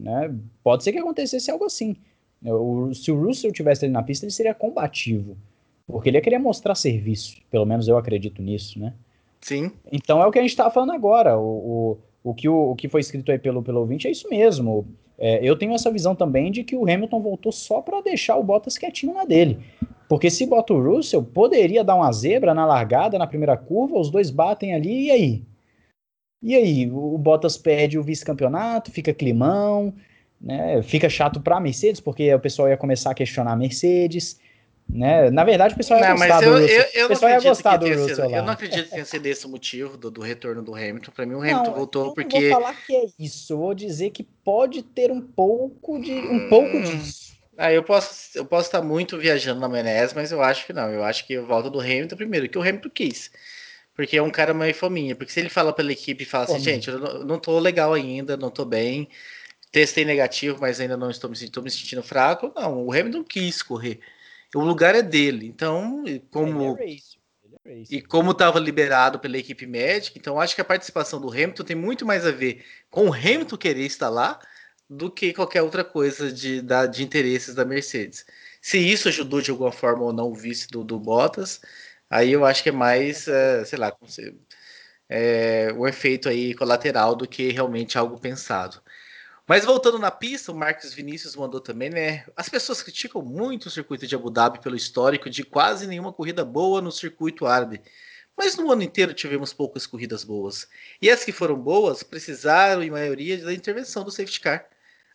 né? Pode ser que acontecesse algo assim. O, se o Russell tivesse ali na pista, ele seria combativo, porque ele ia querer mostrar serviço. Pelo menos eu acredito nisso, né? Sim. Então é o que a gente estava falando agora. O, o, o, que, o, o que foi escrito aí pelo, pelo ouvinte é isso mesmo. É, eu tenho essa visão também de que o Hamilton voltou só para deixar o Bottas quietinho na dele. Porque se bota o Russell, poderia dar uma zebra na largada, na primeira curva, os dois batem ali, e aí? E aí, o Bottas perde o vice-campeonato, fica climão, né? Fica chato para a Mercedes, porque o pessoal ia começar a questionar a Mercedes. Né? Na verdade, o pessoal ia não, gostar eu, do Russell. Eu, eu, o pessoal ia gostar do Russell sido, Eu não acredito que tenha sido esse o motivo do, do, retorno do Hamilton. Para mim, o Hamilton não, voltou eu porque. Eu vou falar que é isso. Eu vou dizer que pode ter um pouco de um pouco hum. disso. Ah, eu posso, eu posso estar muito viajando na maionese, mas eu acho que não. Eu acho que a volta do Hamilton primeiro, que o Hamilton quis. Porque é um cara meio fominha. Porque se ele fala pela equipe e fala assim, gente, eu não, não tô legal ainda, não tô bem, testei negativo, mas ainda não estou me, estou me sentindo fraco. Não, o Hamilton quis correr. O lugar é dele. Então, como. É é e como estava liberado pela equipe médica, então acho que a participação do Hamilton tem muito mais a ver com o Hamilton querer estar lá do que qualquer outra coisa de, da, de interesses da Mercedes. Se isso ajudou de alguma forma ou não o vice do, do Bottas, Aí eu acho que é mais, é, sei lá, é, o efeito aí colateral do que realmente algo pensado. Mas voltando na pista, o Marcos Vinícius mandou também, né? As pessoas criticam muito o circuito de Abu Dhabi pelo histórico de quase nenhuma corrida boa no circuito árabe. Mas no ano inteiro tivemos poucas corridas boas. E as que foram boas precisaram, em maioria, da intervenção do safety car.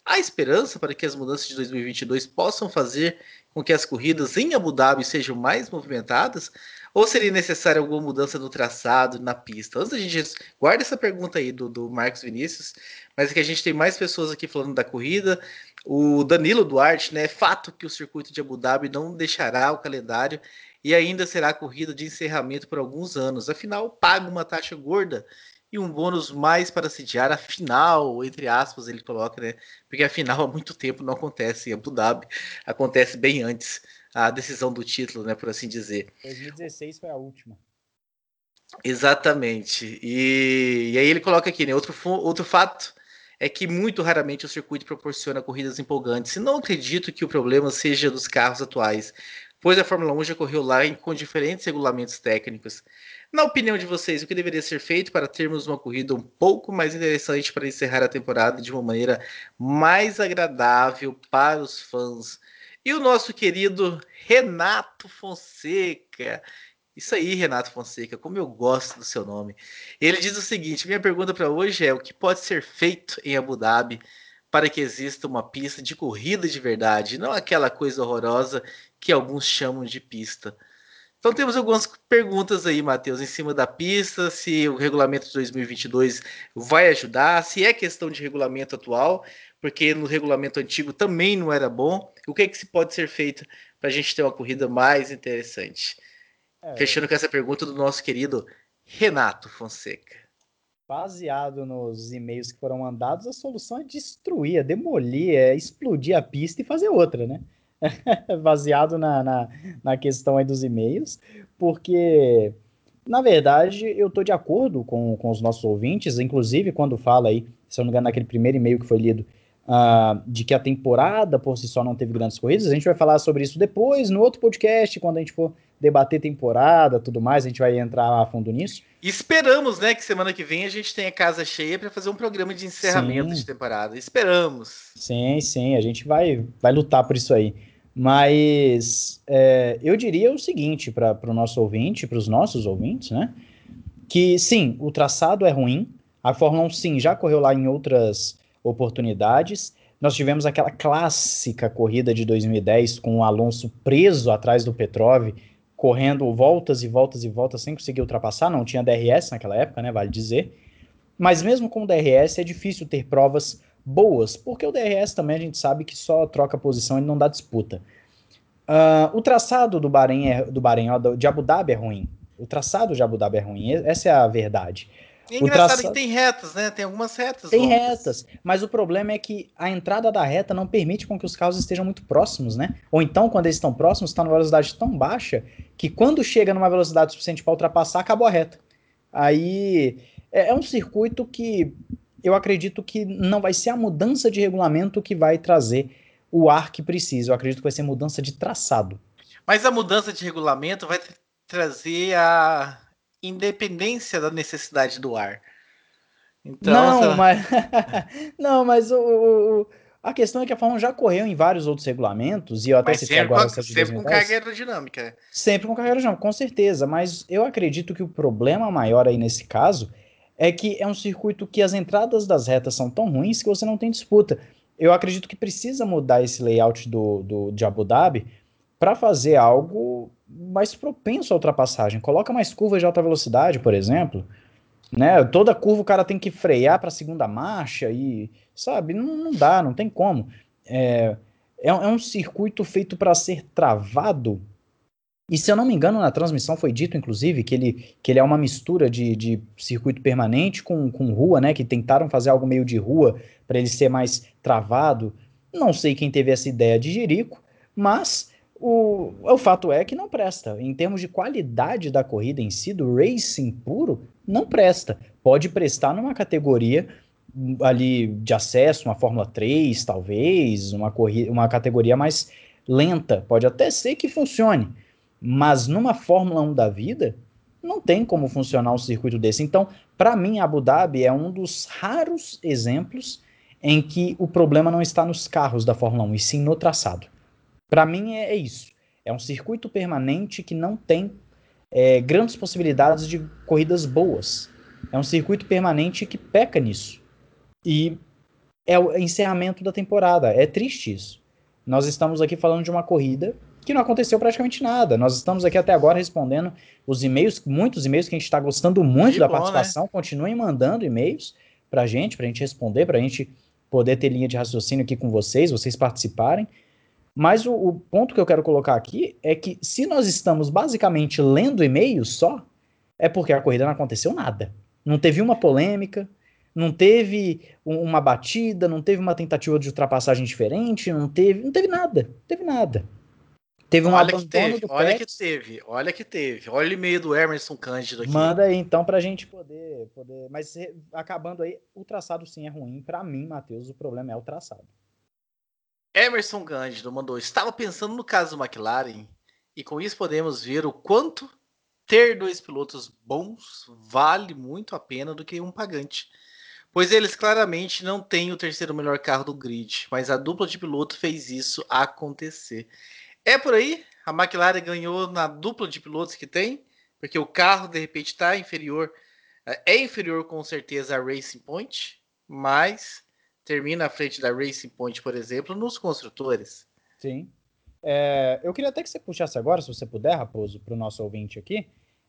Há esperança para que as mudanças de 2022 possam fazer com que as corridas em Abu Dhabi sejam mais movimentadas? Ou seria necessária alguma mudança no traçado, na pista? Antes da gente. Guarda essa pergunta aí do, do Marcos Vinícius, mas é que a gente tem mais pessoas aqui falando da corrida. O Danilo Duarte, né? É fato que o circuito de Abu Dhabi não deixará o calendário e ainda será corrida de encerramento por alguns anos. Afinal, paga uma taxa gorda e um bônus mais para sediar a final, entre aspas, ele coloca, né? Porque a final há muito tempo não acontece em Abu Dhabi, acontece bem antes a decisão do título, né, por assim dizer. 2016 foi a última. Exatamente. E, e aí ele coloca aqui, né, outro, outro fato é que muito raramente o circuito proporciona corridas empolgantes. E não acredito que o problema seja dos carros atuais, pois a Fórmula 1 já correu lá com diferentes regulamentos técnicos. Na opinião de vocês, o que deveria ser feito para termos uma corrida um pouco mais interessante para encerrar a temporada de uma maneira mais agradável para os fãs? E o nosso querido Renato Fonseca. Isso aí, Renato Fonseca, como eu gosto do seu nome. Ele diz o seguinte: minha pergunta para hoje é: o que pode ser feito em Abu Dhabi para que exista uma pista de corrida de verdade, não aquela coisa horrorosa que alguns chamam de pista? Então temos algumas perguntas aí, Matheus, em cima da pista, se o regulamento de 2022 vai ajudar, se é questão de regulamento atual, porque no regulamento antigo também não era bom. O que, é que se pode ser feito para a gente ter uma corrida mais interessante? É, Fechando com essa pergunta do nosso querido Renato Fonseca. Baseado nos e-mails que foram mandados, a solução é destruir, é demolir, é explodir a pista e fazer outra, né? Baseado na, na, na questão aí dos e-mails, porque na verdade, eu estou de acordo com, com os nossos ouvintes, inclusive quando fala aí, se eu não me engano, naquele primeiro e-mail que foi lido, uh, de que a temporada por si só não teve grandes corridas. A gente vai falar sobre isso depois, no outro podcast, quando a gente for debater temporada, tudo mais, a gente vai entrar a fundo nisso. Esperamos, né, que semana que vem a gente tenha casa cheia para fazer um programa de encerramento sim. de temporada. Esperamos. Sim, sim, a gente vai, vai lutar por isso aí. Mas é, eu diria o seguinte para o nosso ouvinte, para os nossos ouvintes, né? Que sim, o traçado é ruim. A Fórmula 1 sim já correu lá em outras oportunidades, Nós tivemos aquela clássica corrida de 2010 com o Alonso preso atrás do Petrov, correndo voltas e voltas e voltas sem conseguir ultrapassar. Não tinha DRS naquela época, né? Vale dizer. Mas mesmo com DRS é difícil ter provas boas, porque o DRS também a gente sabe que só troca posição e não dá disputa. Uh, o traçado do Bahrein, é, do Bahrein ó, de Abu Dhabi é ruim. O traçado de Abu Dhabi é ruim, essa é a verdade. É engraçado traçado... que tem retas, né? Tem algumas retas. Tem longas. retas, mas o problema é que a entrada da reta não permite com que os carros estejam muito próximos, né? Ou então, quando eles estão próximos, está numa velocidade tão baixa que quando chega numa velocidade suficiente para ultrapassar, acabou a reta. Aí é, é um circuito que eu acredito que não vai ser a mudança de regulamento que vai trazer o ar que precisa. Eu acredito que vai ser mudança de traçado. Mas a mudança de regulamento vai trazer a independência da necessidade do ar. Então, não, essa... mas não, mas o, o, a questão é que a Fórmula já correu em vários outros regulamentos e eu até mas citei agora com, sempre com carga aerodinâmica. Sempre com carga aerodinâmica, com certeza. Mas eu acredito que o problema maior aí nesse caso é que é um circuito que as entradas das retas são tão ruins que você não tem disputa. Eu acredito que precisa mudar esse layout do, do de Abu Dhabi para fazer algo mais propenso à ultrapassagem. Coloca mais curvas de alta velocidade, por exemplo. Né? Toda curva o cara tem que frear para a segunda marcha e, sabe, não, não dá, não tem como. É, é, é um circuito feito para ser travado e se eu não me engano, na transmissão foi dito, inclusive, que ele, que ele é uma mistura de, de circuito permanente com, com rua, né? Que tentaram fazer algo meio de rua para ele ser mais travado. Não sei quem teve essa ideia de Jerico, mas o, o fato é que não presta. Em termos de qualidade da corrida em si, do racing puro, não presta. Pode prestar numa categoria ali de acesso, uma Fórmula 3, talvez, uma, corrida, uma categoria mais lenta. Pode até ser que funcione mas numa Fórmula 1 da vida, não tem como funcionar um circuito desse. Então, para mim, Abu Dhabi é um dos raros exemplos em que o problema não está nos carros da Fórmula 1, e sim no traçado. Para mim, é, é, isso. É um circuito permanente que não tem é, grandes possibilidades de corridas boas. É um circuito permanente que peca nisso. E é o encerramento da temporada. É triste isso. Nós estamos aqui falando de uma corrida que não aconteceu praticamente nada. Nós estamos aqui até agora respondendo os e-mails, muitos e-mails que a gente está gostando muito que da bom, né? participação. Né? Continuem mandando e-mails para a gente, para a gente responder, para a gente poder ter linha de raciocínio aqui com vocês, vocês participarem. Mas o, o, ponto que eu quero colocar aqui é que se nós estamos basicamente lendo e-mails só, é porque a corrida não aconteceu nada. Não teve uma polêmica, não teve uma batida, não teve uma tentativa de ultrapassagem diferente, não teve, não teve nada, não teve nada. Teve um olha que teve, olha que teve, olha que teve. Olha o e-mail do Emerson Cândido aqui. Manda aí então pra gente poder, poder. Mas acabando aí, o traçado sim é ruim. Para mim, Matheus, o problema é o traçado. Emerson Cândido mandou: estava pensando no caso do McLaren, e com isso podemos ver o quanto ter dois pilotos bons vale muito a pena do que um pagante. Pois eles claramente não têm o terceiro melhor carro do grid, mas a dupla de piloto fez isso acontecer. É por aí. A McLaren ganhou na dupla de pilotos que tem, porque o carro de repente está inferior, é, é inferior com certeza a Racing Point, mas termina à frente da Racing Point, por exemplo, nos construtores. Sim. É, eu queria até que você puxasse agora, se você puder, Raposo, para o nosso ouvinte aqui.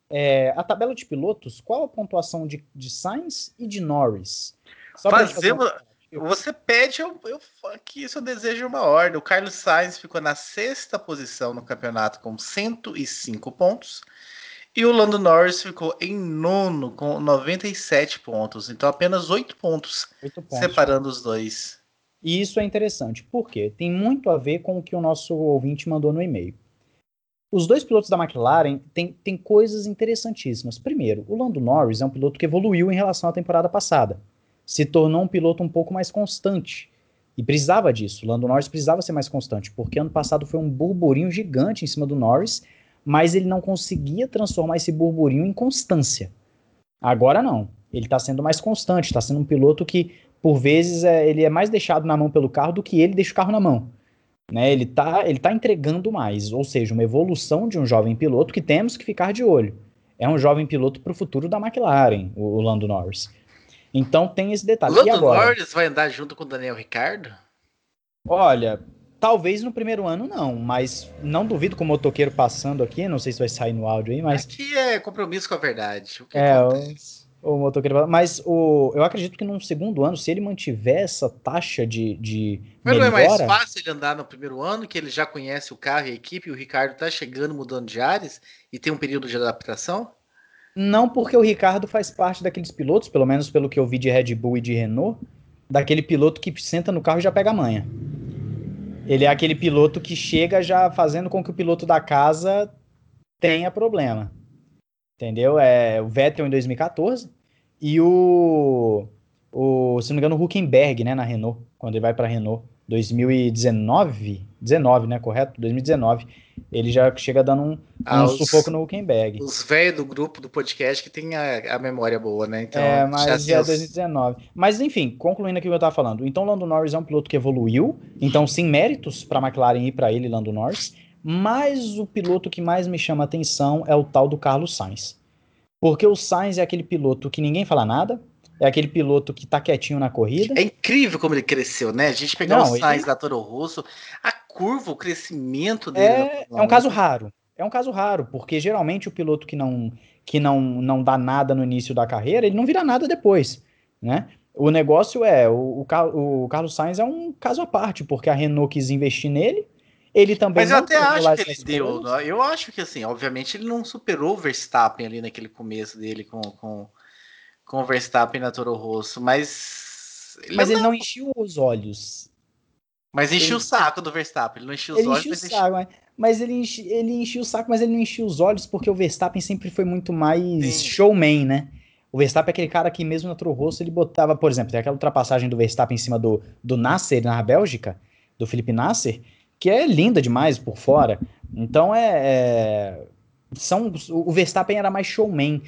É, a tabela de pilotos, qual a pontuação de, de Sainz e de Norris? Só Fazemos, você pede, eu, eu, que isso eu desejo uma ordem. O Carlos Sainz ficou na sexta posição no campeonato com 105 pontos. E o Lando Norris ficou em nono com 97 pontos. Então apenas 8 pontos, 8 pontos separando os dois. E isso é interessante, porque tem muito a ver com o que o nosso ouvinte mandou no e-mail. Os dois pilotos da McLaren têm, têm coisas interessantíssimas. Primeiro, o Lando Norris é um piloto que evoluiu em relação à temporada passada se tornou um piloto um pouco mais constante. E precisava disso. O Lando Norris precisava ser mais constante, porque ano passado foi um burburinho gigante em cima do Norris, mas ele não conseguia transformar esse burburinho em constância. Agora não. Ele está sendo mais constante, está sendo um piloto que, por vezes, é, ele é mais deixado na mão pelo carro do que ele deixa o carro na mão. Né? Ele está ele tá entregando mais, ou seja, uma evolução de um jovem piloto que temos que ficar de olho. É um jovem piloto para o futuro da McLaren, o, o Lando Norris. Então tem esse detalhe. Lando Norris vai andar junto com o Daniel Ricardo? Olha, talvez no primeiro ano não, mas não duvido com o motoqueiro passando aqui, não sei se vai sair no áudio aí, mas... Aqui é compromisso com a verdade. O é, o, o, motoqueiro... Mas o, eu acredito que no segundo ano, se ele mantiver essa taxa de, de Mas melhora... não é mais fácil ele andar no primeiro ano, que ele já conhece o carro e a equipe, e o Ricardo tá chegando, mudando de áreas, e tem um período de adaptação? Não, porque o Ricardo faz parte daqueles pilotos, pelo menos pelo que eu vi de Red Bull e de Renault, daquele piloto que senta no carro e já pega a manha. Ele é aquele piloto que chega já fazendo com que o piloto da casa tenha problema. Entendeu? É o Vettel em 2014 e o, o se não me engano, o Huckenberg, né, na Renault, quando ele vai para a Renault, 2019, 19, né, correto? 2019 ele já chega dando um, ah, um os, sufoco no Huckenberg. Os velhos do grupo do podcast que tem a, a memória boa, né? Então, é, mas já é 2019. Mas enfim, concluindo aqui o que eu estava falando. Então, Lando Norris é um piloto que evoluiu. Então, sim, méritos para McLaren ir para ele, Lando Norris. Mas o piloto que mais me chama atenção é o tal do Carlos Sainz. Porque o Sainz é aquele piloto que ninguém fala nada, é aquele piloto que tá quietinho na corrida. É incrível como ele cresceu, né? A gente pegar Não, o Sainz ele... da Toro Rosso, a curva, o crescimento dele. É, é um caso raro. É um caso raro, porque geralmente o piloto que não que não, não dá nada no início da carreira, ele não vira nada depois, né? O negócio é, o, o, o Carlos Sainz é um caso à parte, porque a Renault quis investir nele, ele também Mas eu até acho que ele deu. Eu acho que assim, obviamente ele não superou o Verstappen ali naquele começo dele com, com, com o Verstappen na Toro Rosso, mas. Ele mas não... ele não encheu os olhos. Mas encheu ele... o saco do Verstappen, ele não encheu os ele olhos. Encheu mas, o saco, enche... mas ele, enche... ele encheu o saco, mas ele não encheu os olhos porque o Verstappen sempre foi muito mais Sim. showman, né? O Verstappen é aquele cara que mesmo na Toro Rosso ele botava, por exemplo, tem aquela ultrapassagem do Verstappen em cima do, do Nasser na Bélgica, do Felipe Nasser, que é linda demais por fora. Então é, é são o Verstappen era mais showman.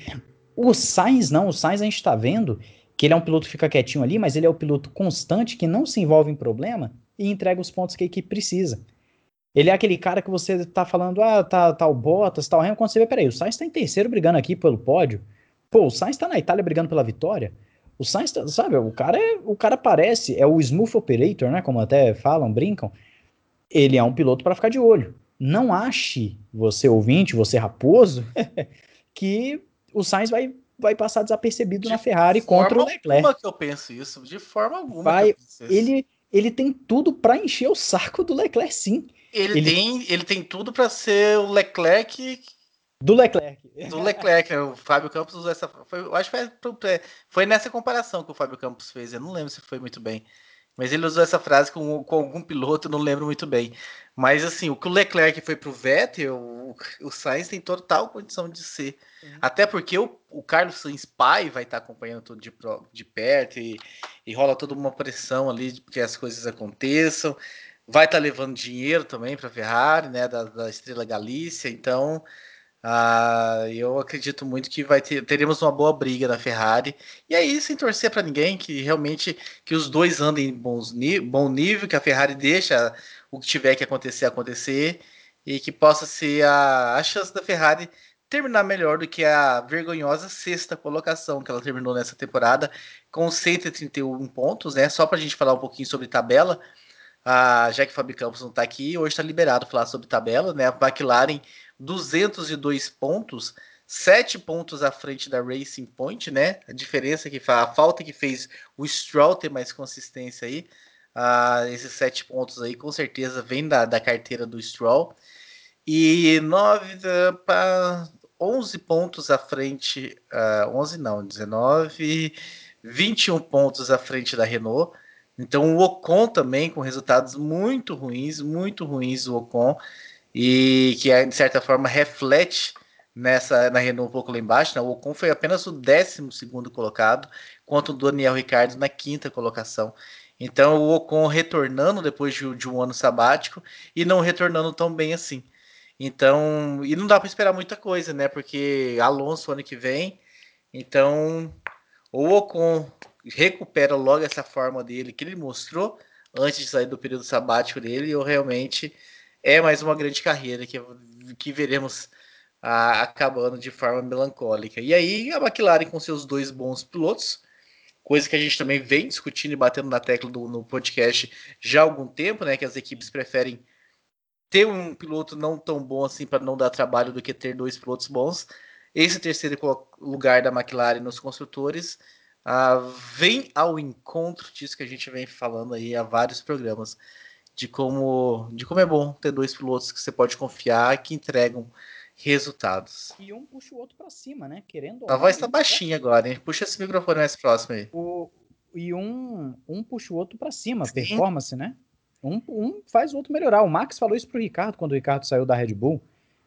O Sainz não, o Sainz a gente está vendo que ele é um piloto que fica quietinho ali, mas ele é o piloto constante que não se envolve em problema e entrega os pontos que a equipe precisa. Ele é aquele cara que você tá falando, ah, tá, tá o Bottas, tá o Hamilton, quando você vê, peraí, o Sainz tá em terceiro brigando aqui pelo pódio. Pô, o Sainz tá na Itália brigando pela vitória. O Sainz, tá, sabe, o cara é, o cara parece, é o smooth operator, né, como até falam, brincam. Ele é um piloto para ficar de olho. Não ache, você ouvinte, você raposo, que o Sainz vai, vai passar desapercebido de na Ferrari contra o Leclerc. Forma que eu penso isso, de forma alguma. Vai, ele, ele tem tudo para encher o saco do Leclerc, sim. Ele, ele... tem, ele tem tudo para ser o Leclerc do Leclerc. Do Leclerc, né? o Fábio Campos usou essa. Foi, eu acho que foi, foi nessa comparação que o Fábio Campos fez. Eu não lembro se foi muito bem. Mas ele usou essa frase com, com algum piloto, não lembro muito bem. Mas assim, o que o Leclerc foi pro Vettel, o, o Sainz tem total condição de ser. Uhum. Até porque o, o Carlos Sainz pai vai estar tá acompanhando tudo de, de perto e, e rola toda uma pressão ali que as coisas aconteçam. Vai estar tá levando dinheiro também para a Ferrari, né? Da, da Estrela Galícia. Então, ah, eu acredito muito que vai ter, teremos uma boa briga na Ferrari. E aí, sem torcer para ninguém, que realmente que os dois andem em bons, bom nível, que a Ferrari deixa o que tiver que acontecer acontecer e que possa ser a, a chance da Ferrari terminar melhor do que a vergonhosa sexta colocação que ela terminou nessa temporada com 131 pontos, né? Só para a gente falar um pouquinho sobre tabela, ah, já que o Fábio Campos não está aqui, hoje está liberado falar sobre tabela, né? A McLaren 202 pontos, 7 pontos à frente da Racing Point, né? A diferença que a falta que fez o Stroll ter mais consistência aí. Uh, esses 7 pontos aí com certeza vem da, da carteira do Stroll. E 9 para 11 pontos à frente, uh, ah, 11 não, 19, 21 pontos à frente da Renault. Então o Ocon também com resultados muito ruins, muito ruins o Ocon e que de certa forma reflete nessa na Renault um pouco lá embaixo. Né? O Ocon foi apenas o 12 colocado, quanto o Daniel Ricardo na quinta colocação. Então o Ocon retornando depois de, de, um ano sabático e não retornando tão bem assim. Então, e não dá para esperar muita coisa, né? Porque Alonso ano que vem, então o Ocon recupera logo essa forma dele que ele mostrou antes de sair do período sabático dele, ou realmente é mais uma grande carreira que, que veremos ah, acabando de forma melancólica. E aí a McLaren com seus dois bons pilotos, coisa que a gente também vem discutindo e batendo na tecla do, no podcast já há algum tempo, né? Que as equipes preferem ter um piloto não tão bom assim para não dar trabalho do que ter dois pilotos bons. Esse terceiro lugar da McLaren nos construtores uh, vem ao encontro disso que a gente vem falando aí há vários programas de como de como é bom ter dois pilotos que você pode confiar que entregam resultados. E um puxa o outro para cima, né? Querendo. A voz tá baixinha agora, hein? Puxa esse microfone mais próximo aí. O... E um, um puxa o outro para cima, Sim. performance, né? Um, um faz o outro melhorar. O Max falou isso pro Ricardo quando o Ricardo saiu da Red Bull.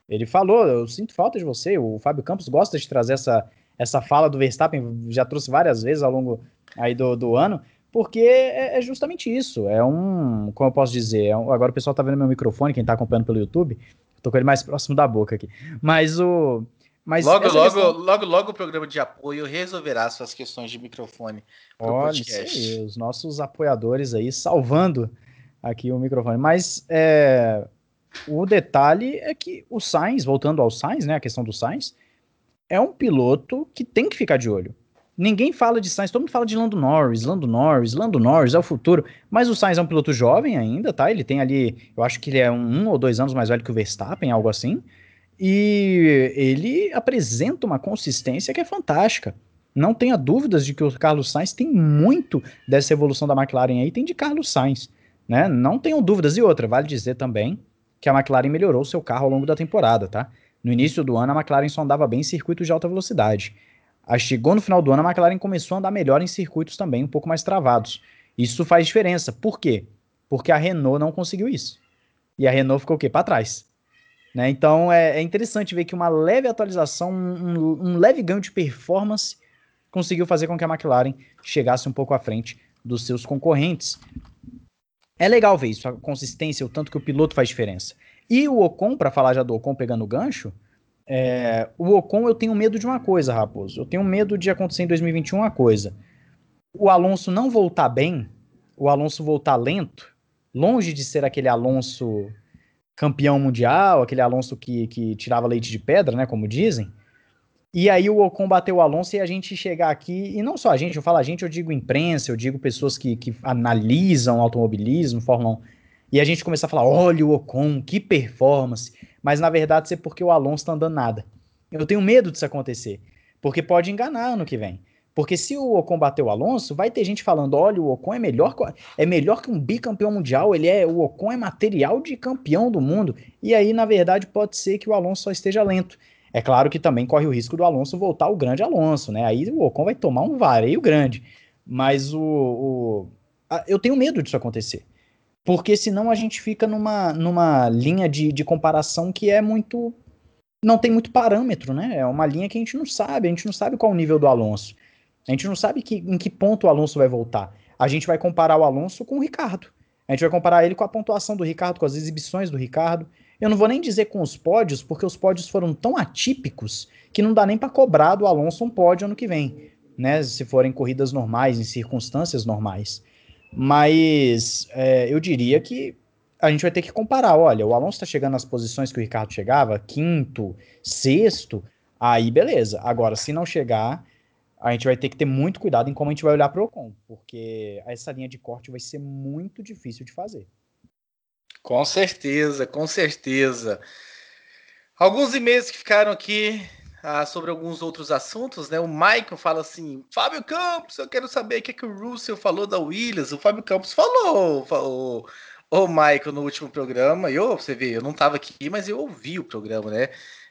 Ele falou: Eu sinto falta de você. O Fábio Campos gosta de trazer essa, essa fala do Verstappen, já trouxe várias vezes ao longo aí do, do ano, porque é, é justamente isso. É um, como eu posso dizer, é um, agora o pessoal tá vendo meu microfone, quem tá acompanhando pelo YouTube, tô com ele mais próximo da boca aqui. Mas o. Mas logo, logo, questão... logo, logo o programa de apoio resolverá suas questões de microfone. Olha, isso aí, os nossos apoiadores aí salvando aqui o microfone. Mas é, o detalhe é que o Sainz, voltando ao Sainz, né, a questão do Sainz, é um piloto que tem que ficar de olho. Ninguém fala de Sainz, todo mundo fala de Lando Norris, Lando Norris, Lando Norris é o futuro, mas o Sainz é um piloto jovem ainda, tá? Ele tem ali, eu acho que ele é um, um ou dois anos mais velho que o Verstappen, algo assim, e ele apresenta uma consistência que é fantástica. Não tenha dúvidas de que o Carlos Sainz tem muito dessa evolução da McLaren aí, tem de Carlos Sainz, né? Não tenham dúvidas. E outra, vale dizer também que a McLaren melhorou seu carro ao longo da temporada, tá? No início do ano, a McLaren só andava bem em circuitos de alta velocidade. Aí chegou no final do ano, a McLaren começou a andar melhor em circuitos também, um pouco mais travados. Isso faz diferença. Por quê? Porque a Renault não conseguiu isso. E a Renault ficou o quê? Para trás. Né? Então é, é, interessante ver que uma leve atualização, um, um leve ganho de performance conseguiu fazer com que a McLaren chegasse um pouco à frente dos seus concorrentes. É legal ver isso, a consistência, o tanto que o piloto faz diferença. E o Ocon, para falar já do Ocon pegando o gancho, é, o Ocon eu tenho medo de uma coisa, Raposo. Eu tenho medo de acontecer em 2021 uma coisa. O Alonso não voltar bem, o Alonso voltar lento, longe de ser aquele Alonso campeão mundial, aquele Alonso que, que tirava leite de pedra, né, como dizem, e aí o Ocon bateu o Alonso e a gente chegar aqui, e não só a gente, eu falo a gente, eu digo imprensa, eu digo pessoas que, que analisam automobilismo, Fórmula 1, e a gente começar a falar, olha o Ocon, que performance, mas na verdade isso é porque o Alonso tá andando nada. Eu tenho medo disso acontecer, porque pode enganar ano que vem. Porque se o Ocon bater o Alonso, vai ter gente falando: olha, o Ocon é melhor, é melhor que um bicampeão mundial, ele é, o Ocon é material de campeão do mundo. E aí, na verdade, pode ser que o Alonso só esteja lento. É claro que também corre o risco do Alonso voltar o grande Alonso, né? Aí o Ocon vai tomar um vareio grande. Mas o, o eu tenho medo disso acontecer. Porque senão a gente fica numa, numa linha de, de comparação que é muito. Não tem muito parâmetro, né? É uma linha que a gente não sabe, a gente não sabe qual o nível do Alonso. A gente não sabe que, em que ponto o Alonso vai voltar. A gente vai comparar o Alonso com o Ricardo. A gente vai comparar ele com a pontuação do Ricardo, com as exibições do Ricardo. Eu não vou nem dizer com os pódios, porque os pódios foram tão atípicos que não dá nem para cobrar do Alonso um pódio ano que vem, né? Se forem corridas normais, em circunstâncias normais. Mas é, eu diria que a gente vai ter que comparar. Olha, o Alonso está chegando nas posições que o Ricardo chegava, quinto, sexto, aí beleza. Agora, se não chegar, a gente vai ter que ter muito cuidado em como a gente vai olhar para o Ocon, porque essa linha de corte vai ser muito difícil de fazer. Com certeza, com certeza. Alguns e-mails que ficaram aqui ah, sobre alguns outros assuntos, né? O Michael fala assim: Fábio Campos, eu quero saber o que, é que o Russell falou da Williams. O Fábio Campos falou, falou o Michael no último programa. E você vê, eu não estava aqui, mas eu ouvi o programa, né?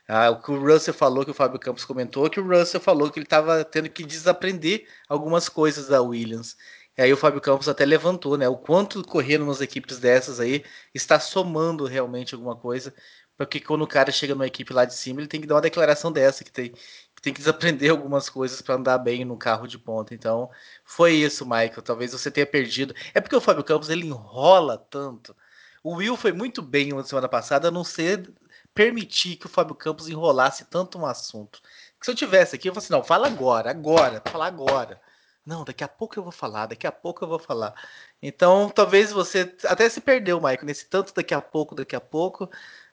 Ah, o que o Russell falou, que o Fábio Campos comentou, que o Russell falou que ele estava tendo que desaprender algumas coisas da Williams. E aí o Fábio Campos até levantou, né? O quanto correr nas equipes dessas aí está somando realmente alguma coisa. Porque quando o cara chega numa equipe lá de cima, ele tem que dar uma declaração dessa, que tem que, tem que desaprender algumas coisas para andar bem no carro de ponta. Então, foi isso, Michael. Talvez você tenha perdido. É porque o Fábio Campos ele enrola tanto. O Will foi muito bem na semana passada a não ser permitir que o Fábio Campos enrolasse tanto um assunto. Que se eu tivesse aqui, eu falasse, não, fala agora, agora, fala agora. Não, daqui a pouco eu vou falar, daqui a pouco eu vou falar. Então, talvez você até se perdeu, Michael, nesse tanto daqui a pouco, daqui a pouco.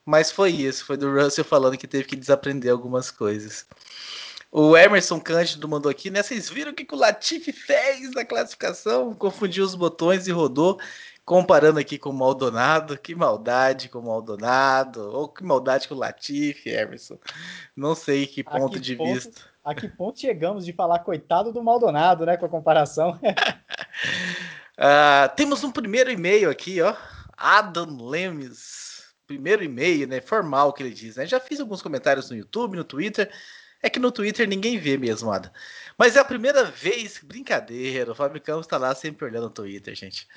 Mas foi isso, foi do Russell falando que teve que desaprender algumas coisas. O Emerson Cândido mandou aqui, né? Vocês viram o que, que o Latifi fez na classificação? Confundiu os botões e rodou, comparando aqui com o Maldonado. Que maldade com o Maldonado. Ou que maldade com o Latifi, Emerson. Não sei que ponto que de ponto, vista. A que ponto chegamos de falar coitado do Maldonado, né? Com a comparação. uh, temos um primeiro e-mail aqui, ó. Adam Lemes. Primeiro e-mail, né? Formal que ele diz, né? Já fiz alguns comentários no YouTube, no Twitter. É que no Twitter ninguém vê mesmo, Ada. Mas é a primeira vez, brincadeira, o Fábio Campos está lá sempre olhando no Twitter, gente.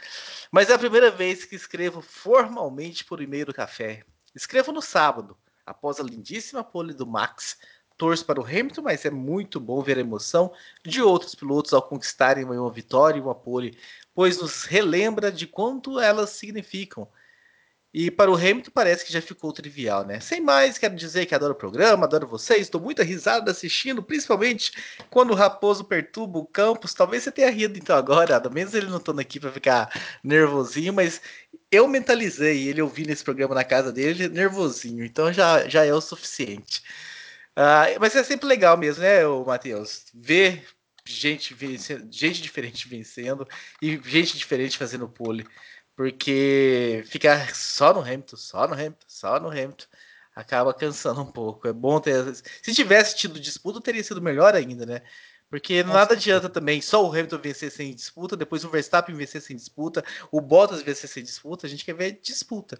Mas é a primeira vez que escrevo formalmente por e-mail do café. Escrevo no sábado, após a lindíssima pole do Max. Torço para o Hamilton, mas é muito bom ver a emoção de outros pilotos ao conquistarem uma vitória e uma pole, pois nos relembra de quanto elas significam e para o Hamilton parece que já ficou trivial, né? Sem mais, quero dizer que adoro o programa, adoro vocês, estou muito risada assistindo, principalmente quando o Raposo perturba o Campos. Talvez você tenha rido então agora, Adam, mesmo ele não estando aqui para ficar nervosinho, mas eu mentalizei ele ouvindo esse programa na casa dele nervosinho, então já, já é o suficiente. Uh, mas é sempre legal mesmo, né, Matheus? Ver gente, vencendo, gente diferente vencendo e gente diferente fazendo pole. Porque ficar só no Hamilton, só no Hamilton, só no Hamilton, acaba cansando um pouco. É bom ter. Se tivesse tido disputa, teria sido melhor ainda, né? Porque nada adianta também só o Hamilton vencer sem disputa, depois o Verstappen vencer sem disputa, o Bottas vencer sem disputa. A gente quer ver disputa.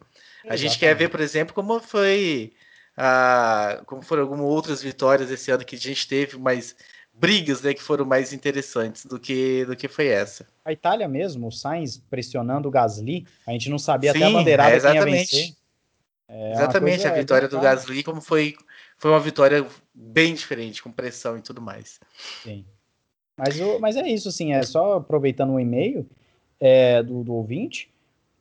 A gente quer ver, por exemplo, como foi. a como foram algumas outras vitórias esse ano que a gente teve, mas brigas né, que foram mais interessantes do que, do que foi essa. A Itália mesmo, o Sainz pressionando o Gasly, a gente não sabia Sim, até a bandeirada é, exatamente. quem ia vencer. É exatamente, a vitória do Gasly como foi, foi uma vitória bem diferente, com pressão e tudo mais. Sim. Mas, o, mas é isso, assim, é só aproveitando o e-mail é, do, do ouvinte,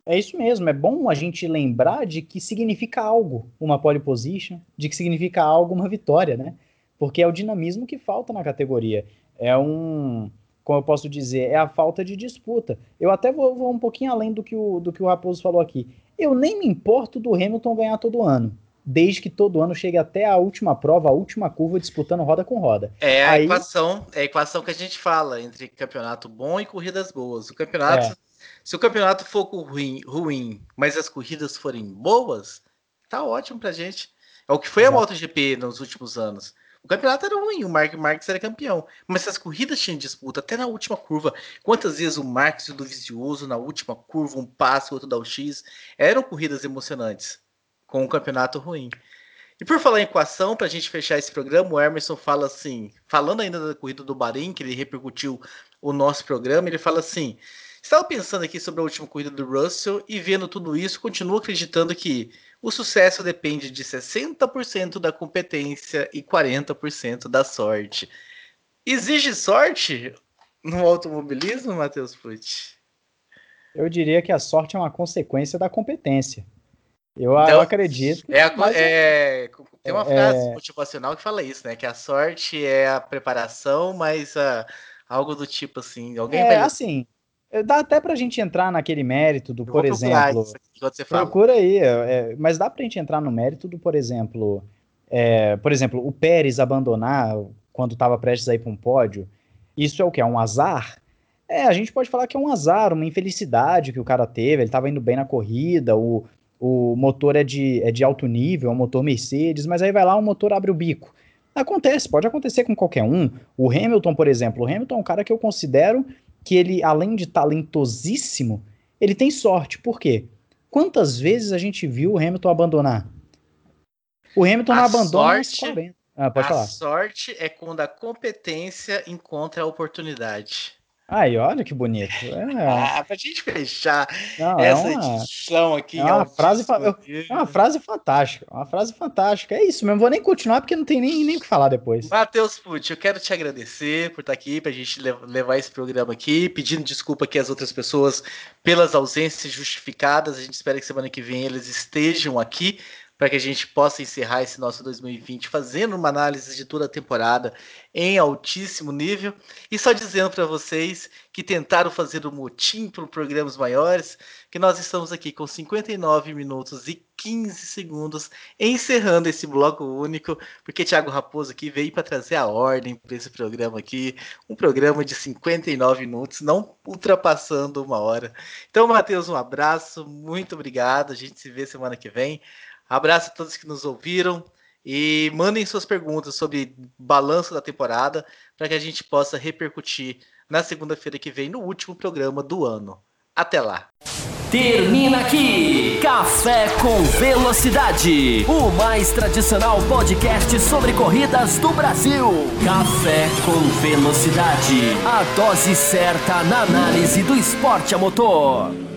é isso mesmo, é bom a gente lembrar de que significa algo uma pole position, de que significa algo uma vitória, né? Porque é o dinamismo que falta na categoria. É um, como eu posso dizer, é a falta de disputa. Eu até vou, vou, um pouquinho além do que, o, do que o Raposo falou aqui. Eu nem me importo do Hamilton ganhar todo ano. Desde que todo ano chegue até a última prova, a última curva, disputando roda com roda. É a Aí... equação, é a equação que a gente fala entre campeonato bom e corridas boas. O campeonato, é. se o campeonato for ruim, ruim, mas as corridas forem boas, tá ótimo pra gente. É o que foi Exato. a MotoGP nos últimos anos. O campeonato era ruim, o Mark Marques era campeão. Mas as corridas tinham disputa, até na última curva. Quantas vezes o Marques e o Dovizioso na última curva, um passo, outro dá o X. Eram corridas emocionantes, com um campeonato ruim. E por falar em equação, para a gente fechar esse programa, o Emerson fala assim, falando ainda da corrida do Bahrein, que ele repercutiu o nosso programa, ele fala assim: estava pensando aqui sobre a última corrida do Russell e vendo tudo isso, continuo acreditando que o sucesso depende de 60% da competência e 40% da sorte. Exige sorte no automobilismo, Matheus Pucci? Eu diria que a sorte é uma consequência da competência. Eu, então, acredito. É, a, é, tem uma frase é, motivacional que fala isso, né? Que a sorte é a preparação, mas a, algo do tipo assim. Alguém é, vai... assim. Dá até pra gente entrar naquele mérito do, por exemplo. Procura aí, é, é, mas dá pra gente entrar no mérito do, por exemplo. É, por exemplo, o Pérez abandonar quando estava prestes a ir para um pódio. Isso é o que? É um azar? É, a gente pode falar que é um azar, uma infelicidade que o cara teve. Ele estava indo bem na corrida, o, o motor é de, é de alto nível, é um motor Mercedes, mas aí vai lá, o motor abre o bico. Acontece, pode acontecer com qualquer um. O Hamilton, por exemplo, o Hamilton é um cara que eu considero que ele, além de talentosíssimo, ele tem sorte. Por quê? Quantas vezes a gente viu o Hamilton abandonar? O Hamilton a não abandona sorte, 40. Ah, pode a falar. sorte é quando a competência encontra a oportunidade. Aí, olha que bonito. É. Ah, pra gente fechar Não, é essa é uma, edição aqui. É uma, frase, é uma frase fantástica. Uma frase fantástica. É isso mesmo. Vou nem continuar porque não tem nem, nem o que falar depois. Matheus Pucci, eu quero te agradecer por estar aqui, pra gente levar esse programa aqui, pedindo desculpa aqui às outras pessoas pelas ausências justificadas. A gente espera que semana que vem eles estejam aqui para que a gente possa encerrar esse nosso 2020 fazendo uma análise de toda a temporada em altíssimo nível. E só dizendo para vocês que tentaram fazer o um motim para programas maiores, que nós estamos aqui com 59 minutos e 15 segundos encerrando esse bloco único, porque Thiago Raposo aqui veio para trazer a ordem para esse programa aqui, um programa de 59 minutos, não ultrapassando uma hora. Então, Matheus, um abraço, muito obrigado. A gente se vê semana que vem. Abraço a todos que nos ouviram e mandem suas perguntas sobre balanço da temporada para que a gente possa repercutir na segunda-feira que vem no último programa do ano. Até lá. Termina aqui Café com Velocidade, o mais tradicional podcast sobre corridas do Brasil. Café com Velocidade, a dose certa na análise do esporte a motor.